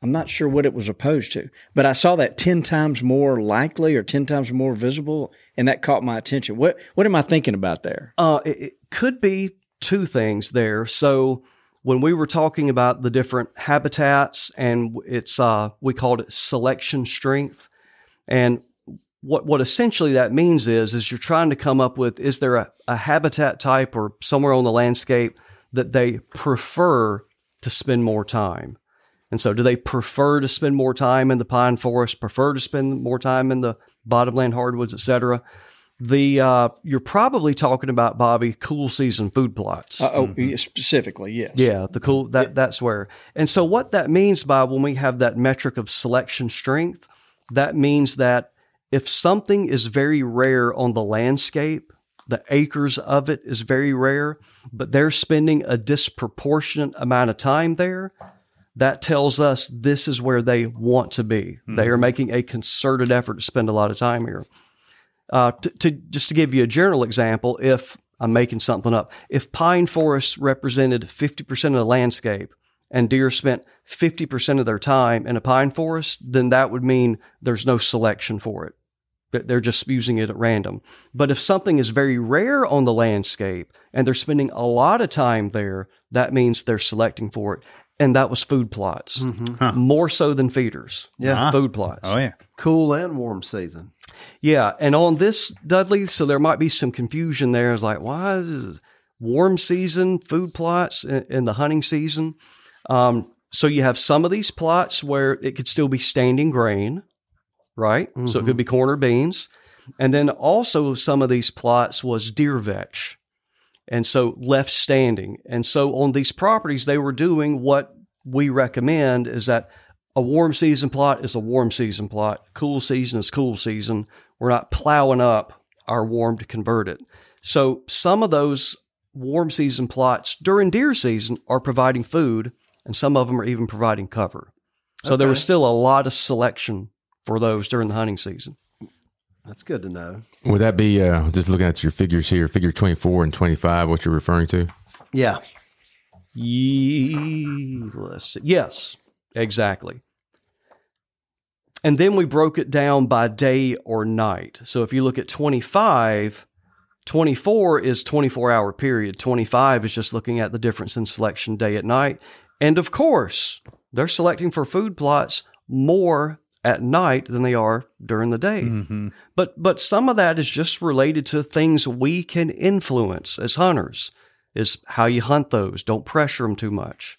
I'm not sure what it was opposed to, but I saw that ten times more likely or ten times more visible, and that caught my attention. What what am I thinking about there? uh, it, it could be two things there. So when we were talking about the different habitats, and it's uh, we called it selection strength, and what what essentially that means is is you're trying to come up with is there a, a habitat type or somewhere on the landscape that they prefer to spend more time. And so, do they prefer to spend more time in the pine forest? Prefer to spend more time in the bottomland hardwoods, et cetera? The uh, you're probably talking about Bobby cool season food plots. Uh, oh, yeah, specifically, yes. Yeah, the cool that that's where. And so what that means by when we have that metric of selection strength, that means that if something is very rare on the landscape, the acres of it is very rare, but they're spending a disproportionate amount of time there, that tells us this is where they want to be. They are making a concerted effort to spend a lot of time here. Uh, to, to just to give you a general example, if I'm making something up, if pine forests represented 50% of the landscape and deer spent 50% of their time in a pine forest, then that would mean there's no selection for it. That They're just using it at random. But if something is very rare on the landscape and they're spending a lot of time there, that means they're selecting for it. And that was food plots, more so than feeders. Yeah. food plots. Oh, yeah. Cool and warm season. Yeah, and on this Dudley, so there might be some confusion there. It's like, why is warm season food plots in, the hunting season? Um, so you have some of these plots where it could still be standing grain, right? So it could be corn or beans, and then also some of these plots was deer vetch, and so left standing. And so on these properties, they were doing what we recommend is that a warm season plot is a warm season plot. Cool season is cool season. We're not plowing up our warm to convert it. So some of those warm season plots during deer season are providing food, and some of them are even providing cover. So there was still a lot of selection for those during the hunting season. That's good to know. Would that be uh, just looking at your figures here, figure 24 and 25, what you're referring to? Yeah. Ye- let's see. Yes, exactly. And then we broke it down by day or night. So if you look at 25, 24 is 24 hour period. 25 is just looking at the difference in selection day at night. And of course, they're selecting for food plots more at night than they are during the day. Mm-hmm. But but some of that is just related to things we can influence as hunters. Is how you hunt those. Don't pressure them too much.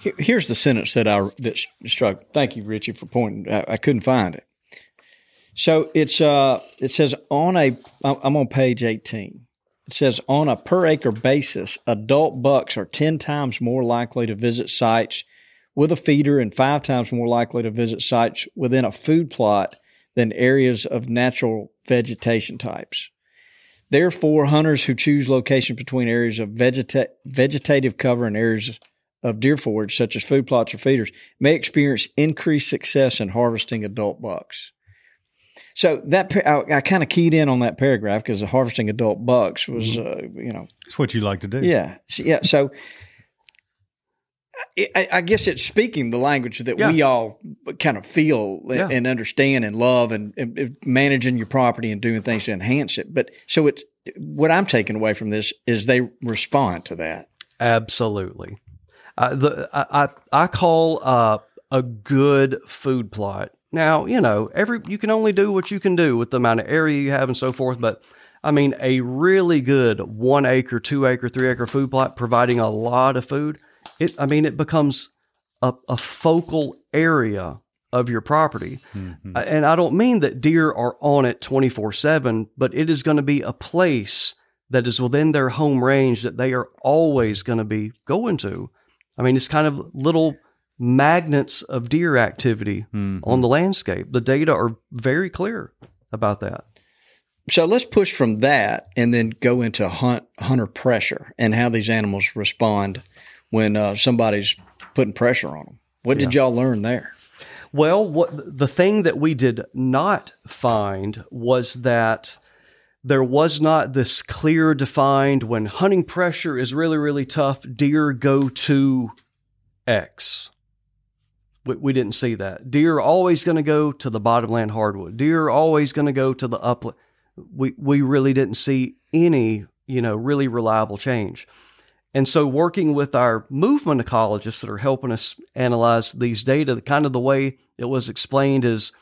Here- Here's the sentence that I that struck. Thank you, Richie, for pointing. I, I couldn't find it. So it's uh it says on a I'm on page 18. It says on a per acre basis, adult bucks are 10 times more likely to visit sites with a feeder and 5 times more likely to visit sites within a food plot than areas of natural vegetation types. Therefore, hunters who choose locations between areas of vegeta- vegetative cover and areas of deer forage, such as food plots or feeders, may experience increased success in harvesting adult bucks. So that I, I kind of keyed in on that paragraph because harvesting adult bucks was, uh, you know, It's what you like to do. yeah, yeah. So I, I guess it's speaking the language that Yeah. we all kind of feel Yeah. and understand and love, and, and managing your property and doing things to enhance it. But so it's what I'm taking away from this is they respond to that. Absolutely. Uh, the, I, I I call uh, a good food plot. Now, you know, every you can only do what you can do with the amount of area you have and so forth. But I mean, a really good one acre, two acre, three acre food plot providing a lot of food. It, I mean, it becomes a, a focal area of your property. Uh, And I don't mean that deer are on it 24 7, but it is going to be a place that is within their home range that they are always going to be going to. I mean, it's kind of little magnets of deer activity on the landscape. The data are very clear about that. So let's push from that and then go into hunt hunter pressure and how these animals respond when uh, somebody's putting pressure on them. What did y'all learn there? Well, what the thing that we did not find was that there was not this clear defined when hunting pressure is really really tough, deer go to X. We, we didn't see that. Deer always going to go to the bottomland hardwood. Deer always going to go to the upland. We we really didn't see any, you know, really reliable change. And so, working with our movement ecologists that are helping us analyze these data, kind of the way it was explained is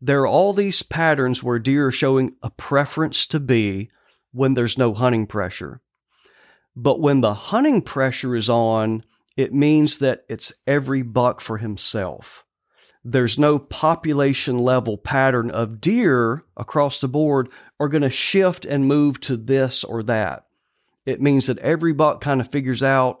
there are all these patterns where deer are showing a preference to be when there's no hunting pressure. But when the hunting pressure is on, it means that it's every buck for himself. There's no population level pattern of deer across the board are going to shift and move to this or that it means that every buck kind of figures out,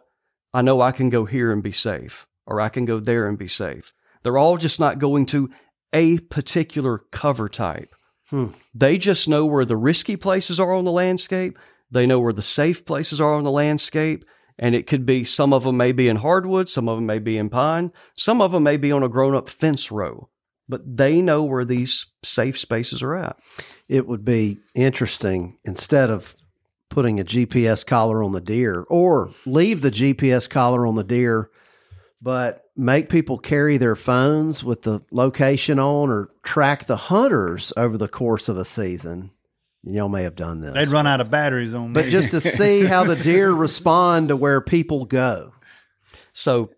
I know I can go here and be safe, or I can go there and be safe. They're all just not going to a particular cover type. Hmm. They just know where the risky places are on the landscape. They know where the safe places are on the landscape. And it could be some of them may be in hardwood, some of them may be in pine, some of them may be on a grown up fence row, but they know where these safe spaces are at. it would be interesting instead of putting a GPS collar on the deer or leave the GPS collar on the deer, but make people carry their phones with the location on or track the hunters over the course of a season. Y'all may have done this. They'd run out of batteries on but me. just to see (laughs) how the deer respond to where people go. So,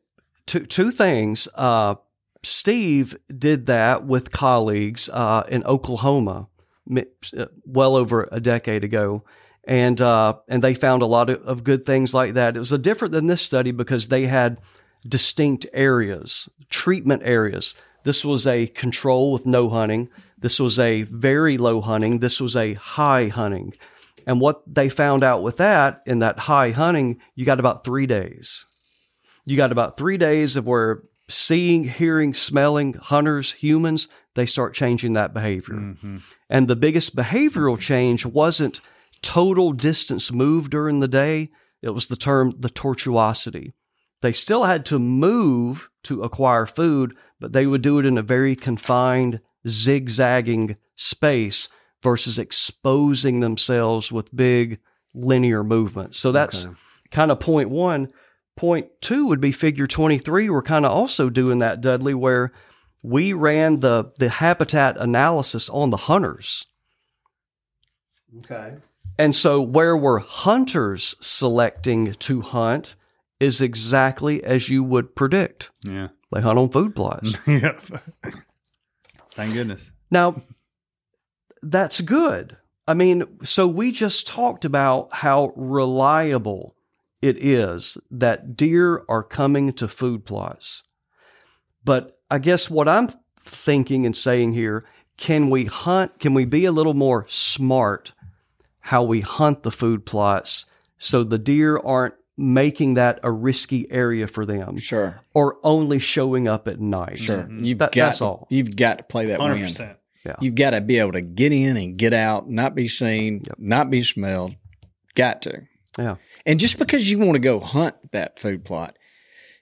two two things. Uh, Steve did that with colleagues uh, in Oklahoma, uh, well over a decade ago, and uh, and they found a lot of, of good things like that. It was a different than this study because they had distinct areas, treatment areas. This was a control with no hunting. This was a very low hunting. This was a high hunting. And what they found out with that, in that high hunting, you got about three days. You got about three days of where seeing, hearing, smelling, hunters, humans, they start changing that behavior. Mm-hmm. And the biggest behavioral change wasn't total distance moved during the day, it was the term the tortuosity. They still had to move to acquire food, but they would do it in a very confined, zigzagging space versus exposing themselves with big linear movements. So that's kind of point one. Point two would be figure 23. We're kind of also doing that, Dudley, where we ran the, the habitat analysis on the hunters. Okay. And so where we're hunters selecting to hunt is exactly as you would predict. yeah. They hunt on food plots. (laughs) yeah. Thank goodness. Now, that's good. I mean, so we just talked about how reliable it is that deer are coming to food plots. But I guess what I'm thinking and saying here can we hunt, can we be a little more smart how we hunt the food plots so the deer aren't making that a risky area for them Sure, or only showing up at night? sure. Mm-hmm. You've That- got that's all. You've got to play that Hundred wind. percent. You've got to be able to get in and get out, not be seen, not be smelled. Got to. Yeah. And just because you want to go hunt that food plot,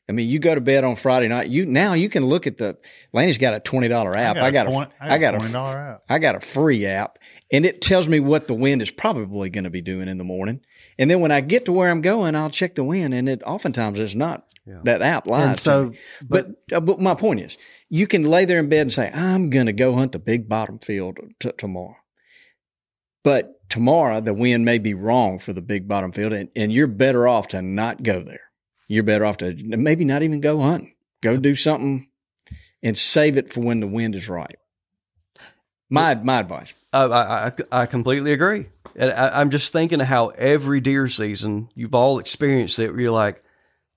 I mean, you go to bed on Friday night. You now you can look at the. Laney's got a twenty dollar app. I got, a, 20 I got a, $20 app. I got a free app, and it tells me what the wind is probably going to be doing in the morning. And then when I get to where I'm going, I'll check the wind, and it oftentimes is not that app lies. So, me. but uh, but my point is, you can lay there in bed and say, "I'm going to go hunt the big bottom field t- tomorrow." But tomorrow, the wind may be wrong for the big bottom field, and, and you're better off to not go there. You're better off to maybe not even go hunting. Go do something and save it for when the wind is right. My my advice. I, I, I- I completely agree. And I, I'm just thinking of how every deer season you've all experienced it. Where you're like,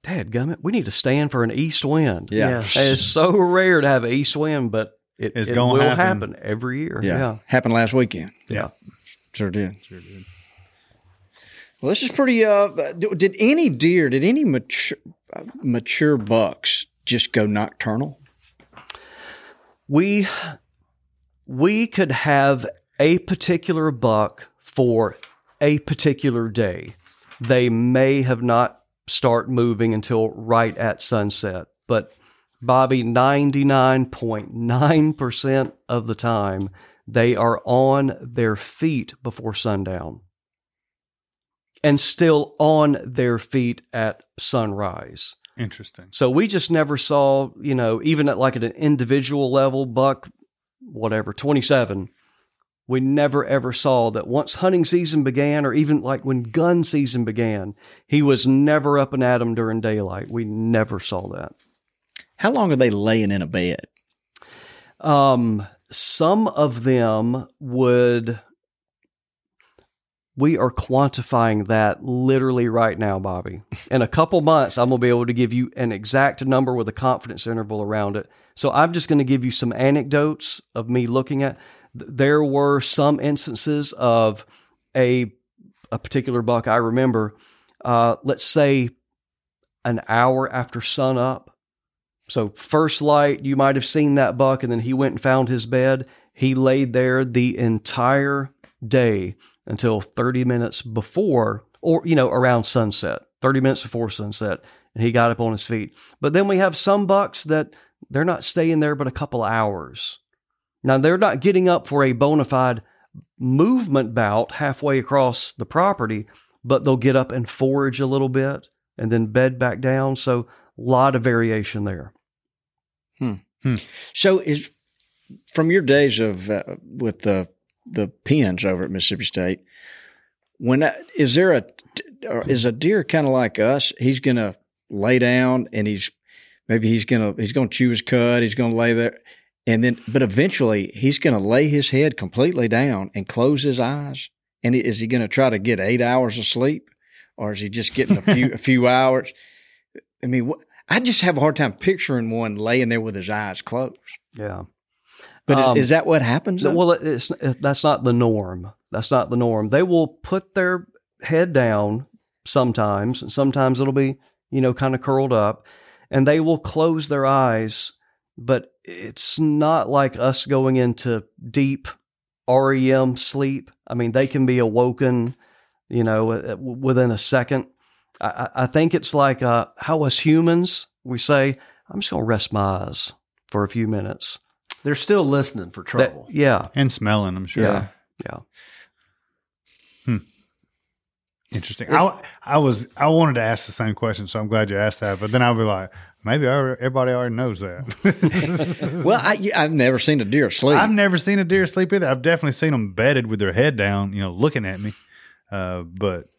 "Dad, gummit, we need to stand for an east wind." Yeah. And it's so rare to have an east wind, but it, It's it gonna will happen. happen. every year. Yeah. Yeah. Happened last weekend. Yeah. Sure did. Sure did. Well, this is pretty. Uh, did any deer? Did any mature mature bucks just go nocturnal? we we could have a particular buck for a particular day. They may have not start moving until right at sunset, but Bobby, 99.9% of the time, they are on their feet before sundown and still on their feet at sunrise. Interesting. So we just never saw, you know, even at like at an individual level, buck, whatever, 27, we never ever saw that once hunting season began, or even like when gun season began, he was never up and at 'em during daylight. We never saw that. How long are they laying in a bed? Um, some of them would. We are quantifying that literally right now, Bobby. In a couple months, I'm going to be able to give you an exact number with a confidence interval around it. So I'm just going to give you some anecdotes of me looking at. There were some instances of a a particular buck I remember. Uh, let's say an hour after sun up. So first light, you might have seen that buck, and then he went and found his bed. He laid there the entire day until 30 minutes before, or you know, around sunset. 30 minutes before sunset, and he got up on his feet. But then we have some bucks that they're not staying there but a couple hours. Now they're not getting up for a bona fide movement bout halfway across the property, but they'll get up and forage a little bit and then bed back down. So a lot of variation there. Hmm. So is from your days of uh, with the the pens over at Mississippi State. When I, is there a or is a deer kind of like us? He's gonna lay down and he's maybe he's gonna he's gonna chew his cud. He's gonna lay there, and then but eventually he's gonna lay his head completely down and close his eyes. And is he gonna try to get eight hours of sleep, or is he just getting a few a (laughs) few hours? I mean, what, I just have a hard time picturing one laying there with his eyes closed. Yeah. But is, Um, is that what happens? Though? well, it's, it's that's not the norm. That's not the norm. They will put their head down sometimes, and sometimes it'll be you know kind of curled up, and they will close their eyes. But it's not like us going into deep REM sleep. I mean, they can be awoken, you know, within a second. I, I I think it's like uh, how us humans we say, "I'm just going to rest my eyes for a few minutes." They're still listening for That- trouble. yeah, And smelling, I'm sure. yeah, yeah. Interesting. I, I was I wanted to ask the same question, so I'm glad you asked that. But then I'll be like, maybe I everybody already knows that. (laughs) (laughs) well, I, I've never seen a deer sleep. I've never seen a deer sleep either. I've definitely seen them bedded with their head down, you know, looking at me. Uh, but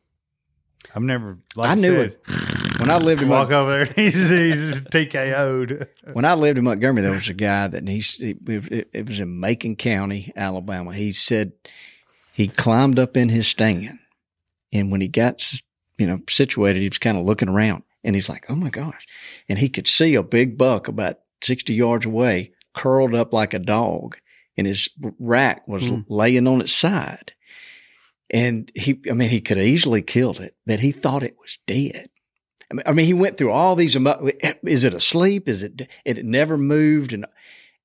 I've never. Like I knew said, it when I lived in Walk Mon- over there, (laughs) he's, he's TKO'd. when I lived in Montgomery. There was a guy that he's he, it, it was in Macon County, Alabama. He said he climbed up in his stand, and when he got you know situated, he was kind of looking around, and he's like, "Oh my gosh!" And he could see a big buck about sixty yards away, curled up like a dog, and his rack was hmm. laying on its side. And he, I mean, he could have easily killed it, but he thought it was dead. I mean, he went through all these. Is it asleep? Is it? It never moved, and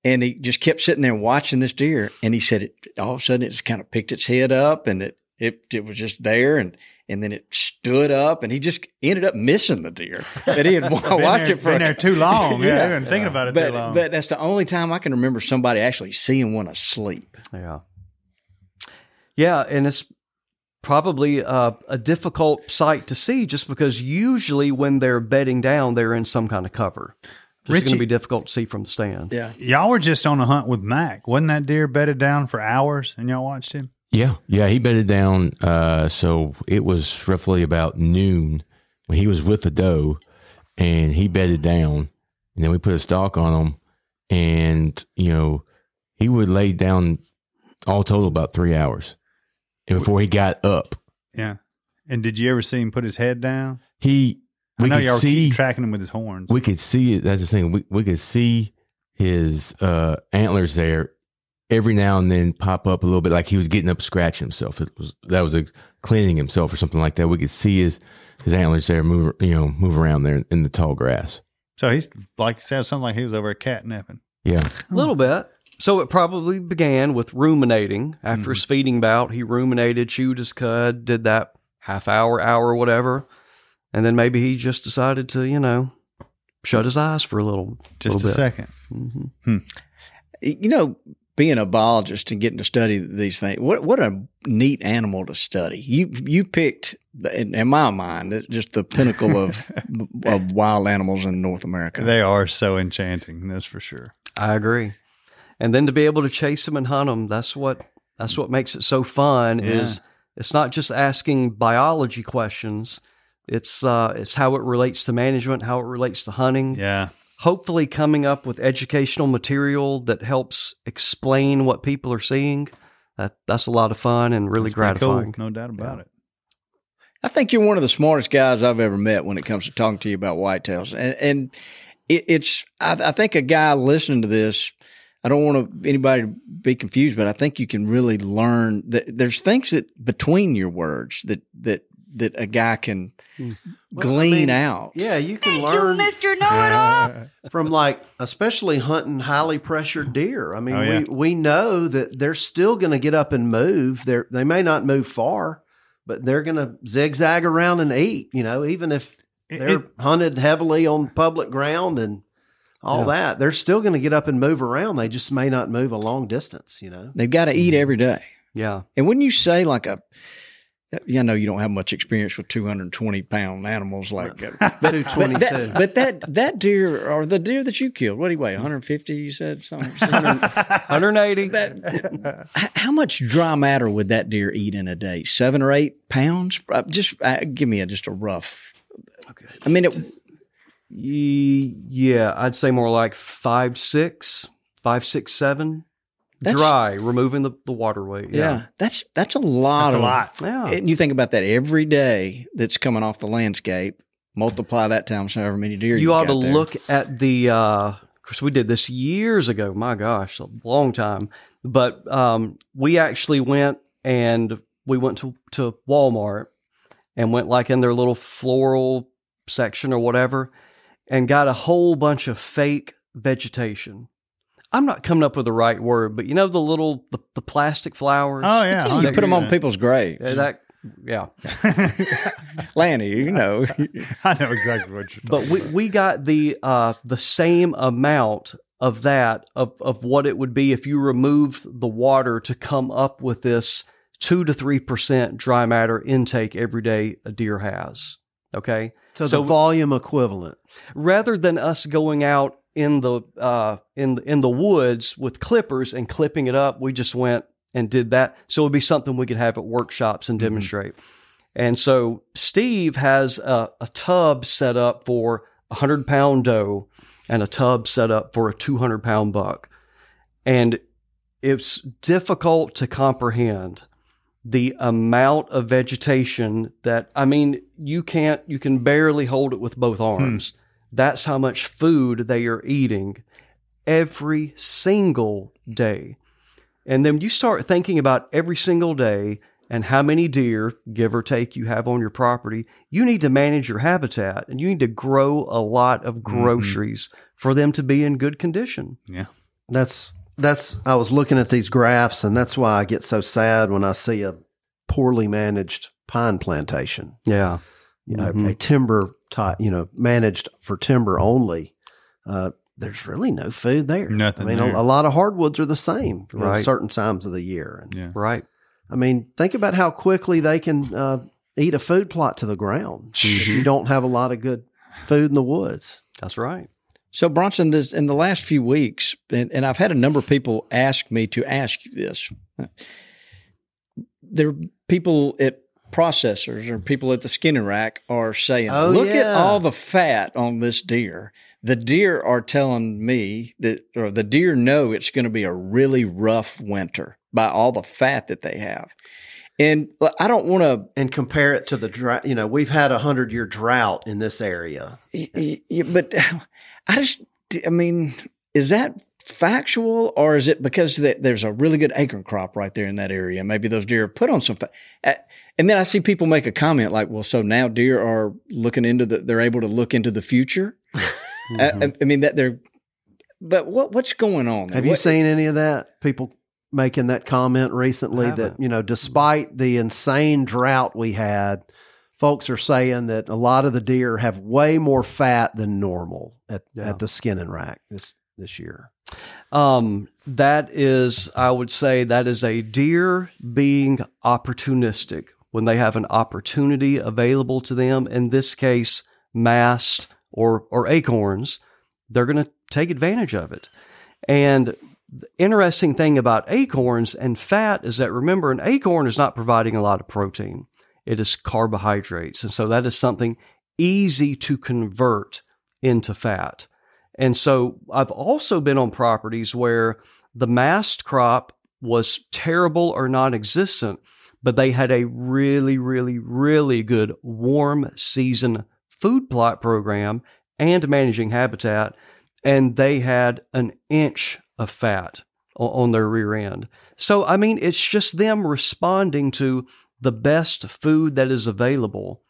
and he just kept sitting there watching this deer. And he said, it, all of a sudden, it just kind of picked its head up, and it It it was just there, and and then it stood up, and he just ended up missing the deer that he had (laughs) watched there, it for been a- there too long. (laughs) Yeah, Yeah. I've been thinking about it But too long. but that's the only time I can remember somebody actually seeing one asleep. Yeah. Yeah, and it's probably uh, a difficult sight to see just because usually when they're bedding down, they're in some kind of cover. It's going to be difficult to see from the stand. Yeah, y'all were just on a hunt with Mac. Wasn't that deer bedded down for hours and y'all watched him? Yeah, yeah, he bedded down. Uh, so it was roughly about noon when he was with the doe, and he bedded down, and then we put a stalk on him, and you know he would lay down all total about three hours, and before he got up, Yeah. And did you ever see him put his head down? he I we know could y'all see keep tracking him with his horns. we could see it. That's the thing. We we could see his uh, antlers there every now and then pop up a little bit, like he was getting up, scratching himself. It was that was a, cleaning himself or something like that. We could see his his antlers there move, you know, move around there in the tall grass. so he's like sounds something like he was over a catnapping. Yeah, A little bit. So it probably began with ruminating. After his feeding bout, he ruminated, chewed his cud, did that half hour, hour, whatever. And then maybe he just decided to, you know, shut his eyes for a little, Just little a bit. second. hmm you know, being a biologist and getting to study these things, what what a neat animal to study. You you picked, in, in my mind, it's just the pinnacle of (laughs) of wild animals in North America. They are so enchanting, that's for sure. I agree. And then to be able to chase them and hunt them, that's what that's what makes it so fun. Is it's not just asking biology questions. It's uh, it's how it relates to management, how it relates to hunting. Yeah. Hopefully, coming up with educational material that helps explain what people are seeing. That that's a lot of fun and really That's pretty cool, gratifying. No doubt about it. I think you're one of the smartest guys I've ever met when it comes to talking to you about whitetails, and and it, it's I, I think a guy listening to this. I don't want to, anybody to be confused, but I think you can really learn that there's things that between your words that that that a guy can hmm. Well, I glean mean, out. Yeah, you can learn Mr. Know It All, from like especially hunting highly pressured deer. I mean, Oh, yeah. we we know that they're still going to get up and move. They they may not move far, but they're going to zigzag around and eat. You know, even if they're it- hunted heavily on public ground and all Yeah. that, they're still going to get up and move around. They just may not move a long distance. You know. They've got to eat every day. Yeah, And when you say like a, yeah, I know you don't have much experience with 220 pound animals like (laughs) uh, but, Two but that, but that that deer or the deer that you killed, what do you weigh? 150? You said something. 180. (laughs) that, (laughs) how much dry matter would that deer eat in a day? Seven or eight pounds? Uh, Just uh, give me a, just a rough. Okay. I mean, it, Ye- yeah, I'd say more like five, six, five, six, seven. That's- Dry, removing the, the water weight. yeah. that's that's a lot That's a of lot. Yeah. And you think about that every day that's coming off the landscape. Multiply that times however many deer you you ought to there. look at the uh of course we did this years ago my gosh a long time but um we actually went and we went to to walmart and went like in their little floral section or whatever and got a whole bunch of fake vegetation i'm not coming up with the right word but you know the little the, the plastic flowers Oh yeah, Yeah, you put them on people's graves. Yeah, that yeah (laughs) Lanny, you know. I know exactly what you're talking but we, about. we got the uh, the same amount of that of, of what it would be if you removed the water to come up with this two to three percent dry matter intake every day a deer has. Okay, To So- the volume equivalent. rather than us going out in the uh, in in the woods with clippers and clipping it up, we just went and did that. So it would be something we could have at workshops and demonstrate. And so Steve has a, a tub set up for a hundred pound doe and a tub set up for a two hundred pound buck, and it's difficult to comprehend the amount of vegetation that I mean you can't you can barely hold it with both hmm. arms. That's how much food they are eating every single day. And then you start thinking about every single day and how many deer, give or take, you have on your property. You need to manage your habitat and you need to grow a lot of mm-hmm. groceries for them to be in good condition. yeah. That's that's I was looking at these graphs and that's why I get so sad when I see a poorly managed pine plantation, Yeah. you know, Mhm. a timber type, you know, managed for timber only, uh, there's really no food there. Nothing I mean, there. a, a lot of hardwoods are the same you Right. certain times of the year. And Yeah. Right. I mean, think about how quickly they can uh, eat a food plot to the ground if Mm-hmm. you don't have a lot of good food in the woods. That's right. So Bronson, this in the last few weeks, and, and I've had a number of people ask me to ask you this. There are people at processors or people at the skinning rack are saying, Oh, "Look at all the fat on this deer." The deer are telling me that, or the deer know it's going to be a really rough winter by all the fat that they have. And I don't want to And compare it to the drought. You know, we've had a hundred year drought in this area. But I just, I mean, is that factual or is it because there's a really good acorn crop right there in that area? Maybe those deer put on some. Uh, And then I see people make a comment like, well, so now deer are looking into the, they're able to look into the future. (laughs) I, I- I mean, that they're, but what what's going on? there? Have you What- seen any of that? People making that comment recently that, you know, despite the insane drought we had, folks are saying that a lot of the deer have way more fat than normal at, Yeah. at the skinning rack this, this year. Um, that is, I would say, that is a deer being opportunistic when they have an opportunity available to them. In this case, mast or or acorns, they're going to take advantage of it. And the interesting thing about acorns and fat is that remember, an acorn is not providing a lot of protein; it is carbohydrates, and so that is something easy to convert into fat. And so I've also been on properties where the mast crop was terrible or non existent, but they had a really, really, really good warm season food plot program and managing habitat. And they had an inch of fat on their rear end. So, I mean, it's just them responding to the best food that is available.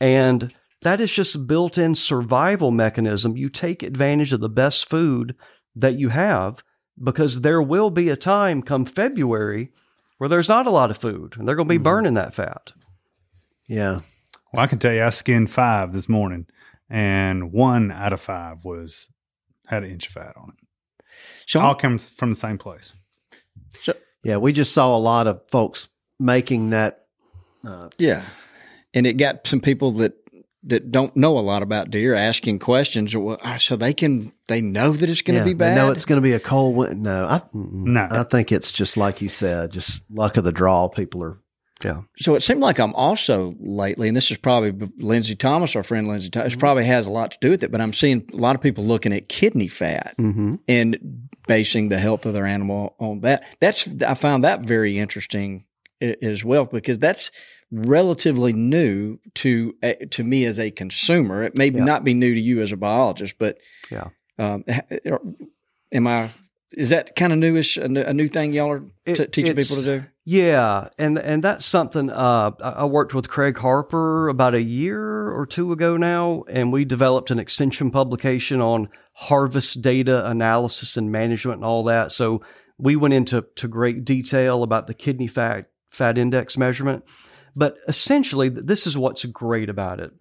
And that is just built in survival mechanism. You take advantage of the best food that you have because there will be a time come February where there's not a lot of food and they're going to be mm-hmm. burning that fat. Yeah. Well, I can tell you, I skinned five this morning, and one out of five was had an inch of fat on it. So All comes from the same place. Sure. Yeah. We just saw a lot of folks making that. Uh, Yeah. And it got some people that that don't know a lot about deer asking questions well, uh, so they can they know that it's going to yeah, be they bad. know it's going to be a cold winter. No, I, No, I think it's just like you said, just luck of the draw. People are Yeah. so it seemed like I'm also lately, and this is probably Lindsay Thomas, our friend Lindsay Thomas, Mm-hmm. probably has a lot to do with it, but I'm seeing a lot of people looking at kidney fat Mm-hmm. and basing the health of their animal on that. That's I found that very interesting a- as well because that's relatively new to uh, to me as a consumer. It may Yeah. not be new to you as a biologist, but Yeah. um, am I? Is that kind of newish? A new, a new thing y'all are It- teaching people to do? Yeah, and and that's something uh, I I worked with Craig Harper about a year or two ago now, and we developed an extension publication on harvest data analysis and management and all that. So we went into to great detail about the kidney fat fat index measurement. But essentially, this is what's great about it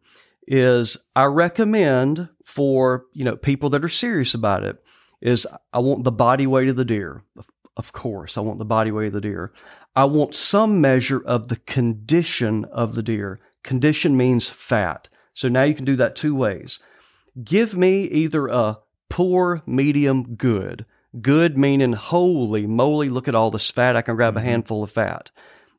is I recommend for you know people that are serious about it is I want the body weight of the deer. Of- Of course, I want the body weight of the deer. I want some measure of the condition of the deer. Condition means fat. So now you can do that two ways. Give me either a poor, medium, good. Good meaning holy moly, look at all this fat. I can grab a mm-hmm. handful of fat.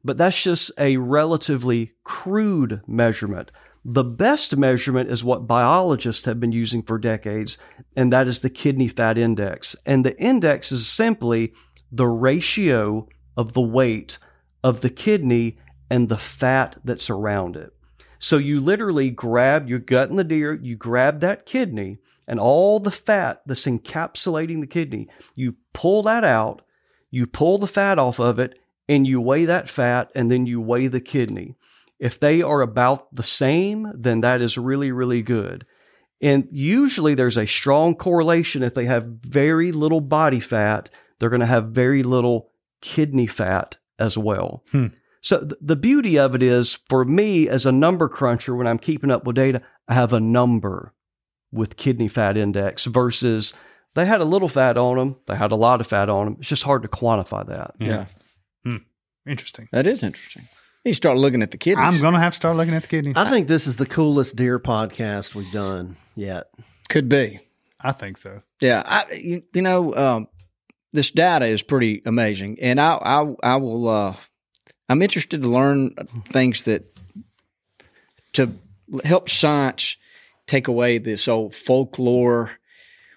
But that's just a relatively crude measurement. The best measurement is what biologists have been using for decades, and that is the kidney fat index. And the index is simply the ratio of the weight of the kidney and the fat that's around it. So you literally grab your gut in the deer, you grab that kidney and all the fat that's encapsulating the kidney, you pull that out, you pull the fat off of it, and you weigh that fat, and then you weigh the kidney. If they are about the same, then that is really, really good. And usually there's a strong correlation. If they have very little body fat, they're going to have very little kidney fat as well. Hmm. So th- the beauty of it is for me as a number cruncher, when I'm keeping up with data, I have a number with kidney fat index versus they had a little fat on them, they had a lot of fat on them. It's just hard to quantify that. Yeah. Interesting. That is interesting. You start looking at the kidneys. I'm going to have to start looking at the kidneys. I think this is the coolest deer podcast we've done yet. Could be. I think so. Yeah, I, you, you know, um, this data is pretty amazing, and I, I, I will. Uh, I'm interested to learn things that to help science take away this old folklore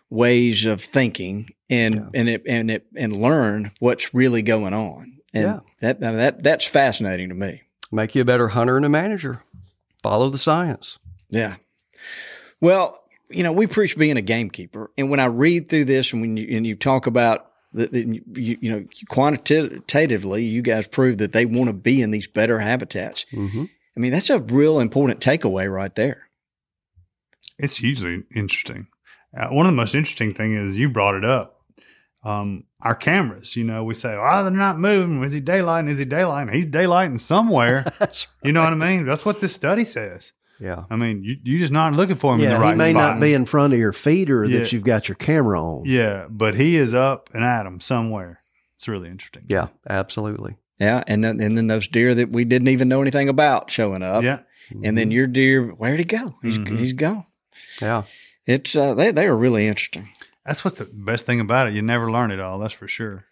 ways of thinking and and it and it and learn what's really going on. And Yeah. that that that's fascinating to me. Make you a better hunter and a manager. Follow the science. Yeah. Well, you know, we preach being a gamekeeper, and when I read through this, and when you and you talk about the, the you, you know quantitatively, you guys prove that they want to be in these better habitats. Mm-hmm. I mean, that's a real important takeaway right there. It's hugely interesting. Uh, one of the most interesting thing is you brought it up. Um, our cameras, you know, we say, oh, they're not moving. Is he daylighting? Is he daylighting? He's daylighting somewhere. (laughs) That's you know what I mean? That's what this study says. yeah. I mean, you, you're just not looking for him in Yeah, the right he may spot. not be in front of your feeder Yeah. that you've got your camera on. Yeah, but he is up and at him somewhere. It's really interesting. Yeah, absolutely. Yeah, and then and then those deer that we didn't even know anything about showing up. Yeah. and then your deer, where'd he go? He's Mhm. he's gone. Yeah. It's uh, they they are really interesting. That's what's the best thing about it. You never learn it all. That's for sure.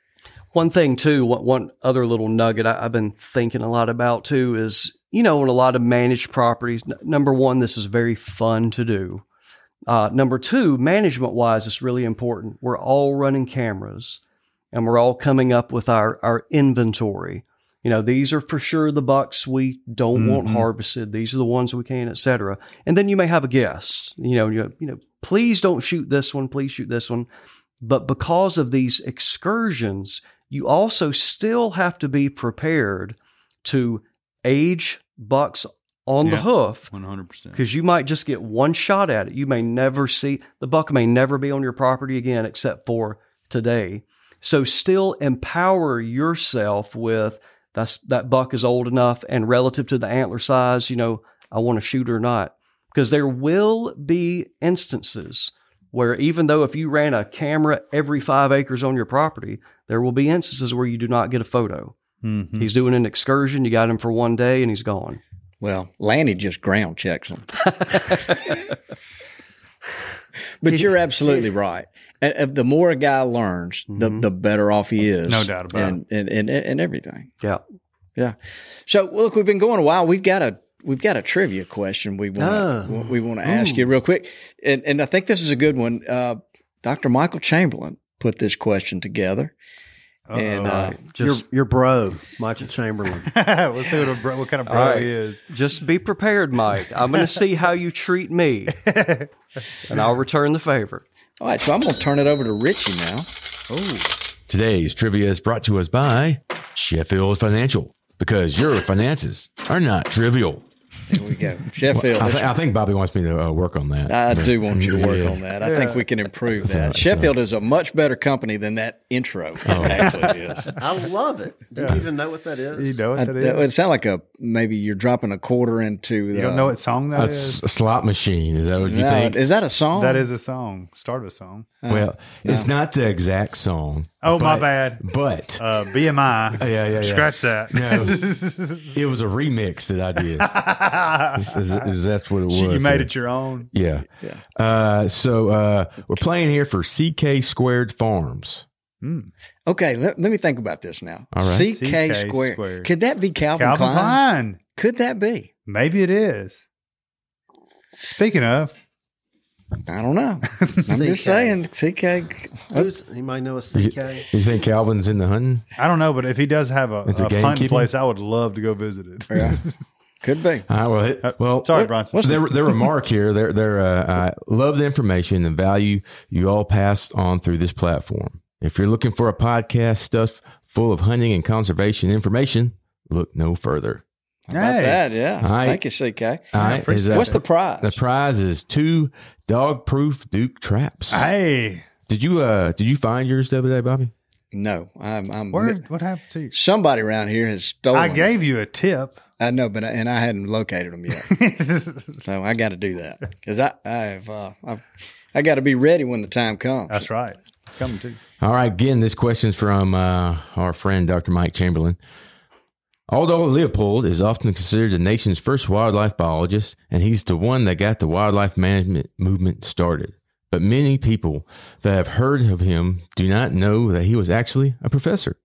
One thing too, one, one other little nugget I, I've been thinking a lot about too is, you know, in a lot of managed properties, n- number one, this is very fun to do. Uh, number two, management wise, it's really important. We're all running cameras and we're all coming up with our, our inventory. You know, these are for sure the bucks we don't want Mhm. harvested. These are the ones we can, et cetera. And then you may have a guess, you know, you, you know, please don't shoot this one. Please shoot this one. But because of these excursions, you also still have to be prepared to age bucks on the hoof One hundred percent. because you might just get one shot at it. You may never see the buck may never be on your property again except for today. So still empower yourself with that's that buck is old enough and relative to the antler size, you know, I want to shoot or not. Because there will be instances where even though if you ran a camera every five acres on your property, there will be instances where you do not get a photo. Mm-hmm. He's doing an excursion, you got him for one day and he's gone. Well, Lanny just ground checks them. (laughs) but you're absolutely right. And, uh, the more a guy learns, the the better off he is. No doubt about and, And, and and everything. Yeah. Yeah. So look, we've been going a while. We've got a we've got a trivia question we want Ah. we want to ask you real quick, and and I think this is a good one. Uh, Dr. Michael Chamberlain put this question together, and uh, your your bro, Michael Chamberlain. (laughs) Let's see what, a bro, what kind of bro All right. he is. Just be prepared, Mike. I'm going to see how you treat me, (laughs) and I'll return the favor. all right. So I'm going to turn it over to Richie now. Today's trivia is brought to us by Sheffield Financial because your finances are not trivial. There we go, (laughs) Sheffield. I, th- I think Bobby wants me to uh, work on that. I do (laughs) want you to work Yeah. on that. I think we can improve that. all right, Sheffield is a much better company than that intro Oh. actually is. (laughs) I love it. Do you even know what that is? You know what I, that that is? would sound like a maybe you're dropping a quarter into the. You don't know what song that That's is? a slot machine. Is that what you No, think? is that a song? That is a song. Start of a song. Well, it's not the exact song. Oh, my bad. But Uh, BMI. yeah, yeah, yeah. Scratch that. No. (laughs) it was a remix that I did. (laughs) Is- is- is- that's what it was. you made it your own. Yeah. Uh, so uh, we're playing here for CK Squared Farms. okay, let, let me think about this now. All right. CK, CK squared. squared. Could that be Calvin, Calvin Klein? Klein. Could that be? Maybe it is. Speaking of, I don't know. (laughs) I'm just saying. CK. Who's, he might know a CK. you think Calvin's in the hunting? I don't know, but if he does have a, It's a a hunting gamekeeping? place, I would love to go visit it. Yeah. (laughs) Could be. All right, well, it, well, Sorry, Bronson. their, their remark here, their, their, uh, I love the information and value you all passed on through this platform. If you're looking for a podcast stuff full of hunting and conservation information, look no further. How about Hey. that? Yeah. All right. Thank you, CK. All right, is, uh, What's the prize? The prize is two dog proof Duke traps. Hey, Did you uh did you find yours the other day, Bobby? No, I'm. I'm Where? What happened to you? Somebody around here has stolen. I gave you a tip. I know, but I, and I hadn't located them yet, (laughs) so I got to do that because I I've uh, I've, I got to be ready when the time comes. That's right. It's coming too. All right, again, this question's from uh, our friend Dr. Mike Chamberlain. Although Leopold is often considered the nation's first wildlife biologist, and he's the one that got the wildlife management movement started, but many people that have heard of him do not know that he was actually a professor,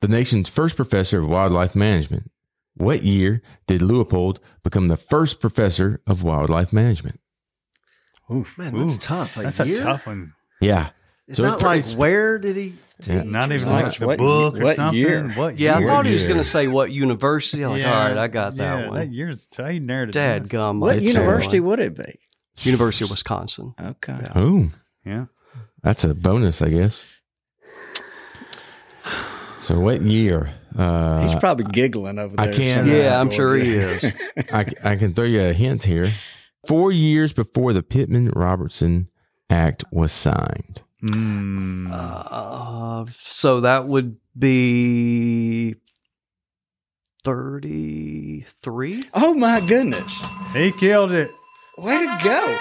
the nation's first professor of wildlife management. What year did Leopold become the first professor of wildlife management? Oof man, that's Ooh, tough. A That's year? a tough one. Yeah. It's So not it's- like it's- where did he teach? Not even Like like the what- book or what something. year? What Yeah, year? I thought he was going to say what university. I'm like, Yeah, all right, I got that yeah, one. That year's he narrowed it Dad gum. what It's, university would it be? University of Wisconsin. Okay, Oh, Yeah. that's a bonus, I guess. So, what year? Uh, he's probably giggling over there. I can't- Yeah, I'm sure he is. (laughs) I, I can throw you a hint here. Four years before the Pittman Robertson Act was signed. Mm. Uh, so that would be 33? Oh my goodness! he killed it. Way to go!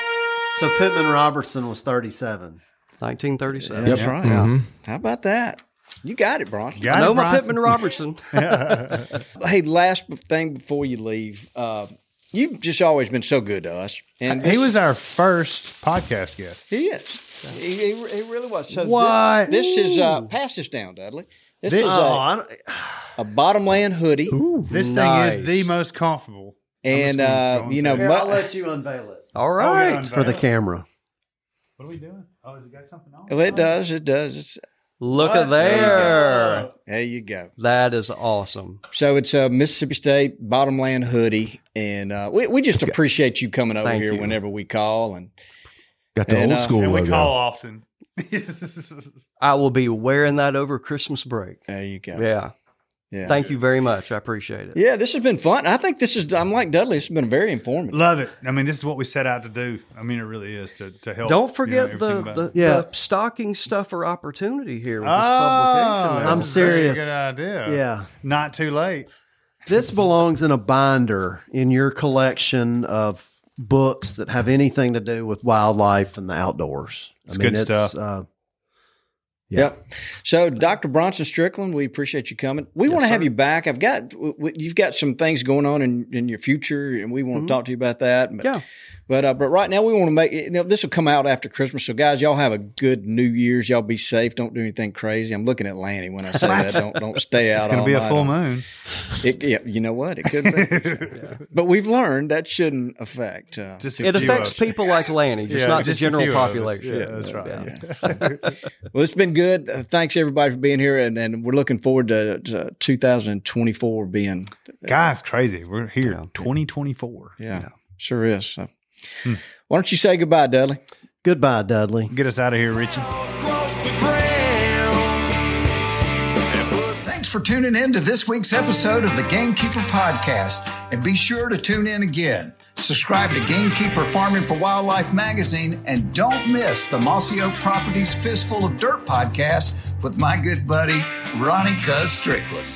So Pittman Robertson was 37. 1937. That's right. Mhm. How about that? You got it, Bronson. Got I know it, my Bronson. Pittman Robertson. (laughs) Hey, last thing before you leave, uh, you've just always been so good to us, and he this- was our first podcast guest. He is. He, he, he really was. So thi- What? This, is uh, pass this down, Dudley. This, This- is Oh, a, I don't, (sighs) a bottomland hoodie, This Nice. thing is the most comfortable. and I'm just gonna uh, go you know, here, I'll let you unveil it All right. Oh, for the camera. What are we doing? Oh, has it got something on? well, it does. It does. It's, Look at There you there. there you go. That is awesome. So it's a Mississippi State bottomland hoodie, and uh, we we just appreciate you coming over Thank here you. whenever we call. And Got the And, old uh, school And we call often. (laughs) I will be wearing that over Christmas break. there you go. Yeah. yeah. Thank you very much. I appreciate it. Yeah, this has been fun. I think this is. I'm like Dudley. This has been very informative. Love it. I mean, this is what we set out to do. I mean, it really is to, to help. Don't you forget know, the, everything about the. Yeah. the stocking stuffer opportunity here with Oh, this publication. I'm that's a serious. Good idea. Yeah. Not too late. This belongs in a binder in your collection of books that have anything to do with wildlife and the outdoors. It's good stuff. Uh, Yeah. Yep. So, Dr. Bronson Strickland, we appreciate you coming. We want to have you back. I've got w- w- you've got some things going on in, in your future, and we want to talk to you about that. But, Yeah. But uh, but right now, we want to make you know, this will come out after Christmas. So, guys, y'all have a good New Year's. Y'all be safe. Don't do anything crazy. I'm looking at Lanny when I say that. (laughs) Don't don't stay out. It's going to be a full moon. It, yeah, you know what? It could be. (laughs) But we've learned that shouldn't affect. Uh, Just a It affects people like Lanny, just Yeah, not just the general few of us. population. Yeah, that's right. Yeah. (laughs) well, it's been good. Uh, thanks everybody for being here, and, and we're looking forward to, to 2024 being. Guys, crazy. We're here. 2024. Yeah, sure is. So, Why don't you say goodbye, Dudley? Goodbye, Dudley. Get us out of here, Richie. Thanks for tuning in to this week's episode of the Gamekeeper Podcast. And be sure to tune in again. Subscribe to Gamekeeper Farming for Wildlife magazine and don't miss the Mossy Oak Properties Fistful of Dirt podcast with my good buddy, Ronnie Cuz Strickland.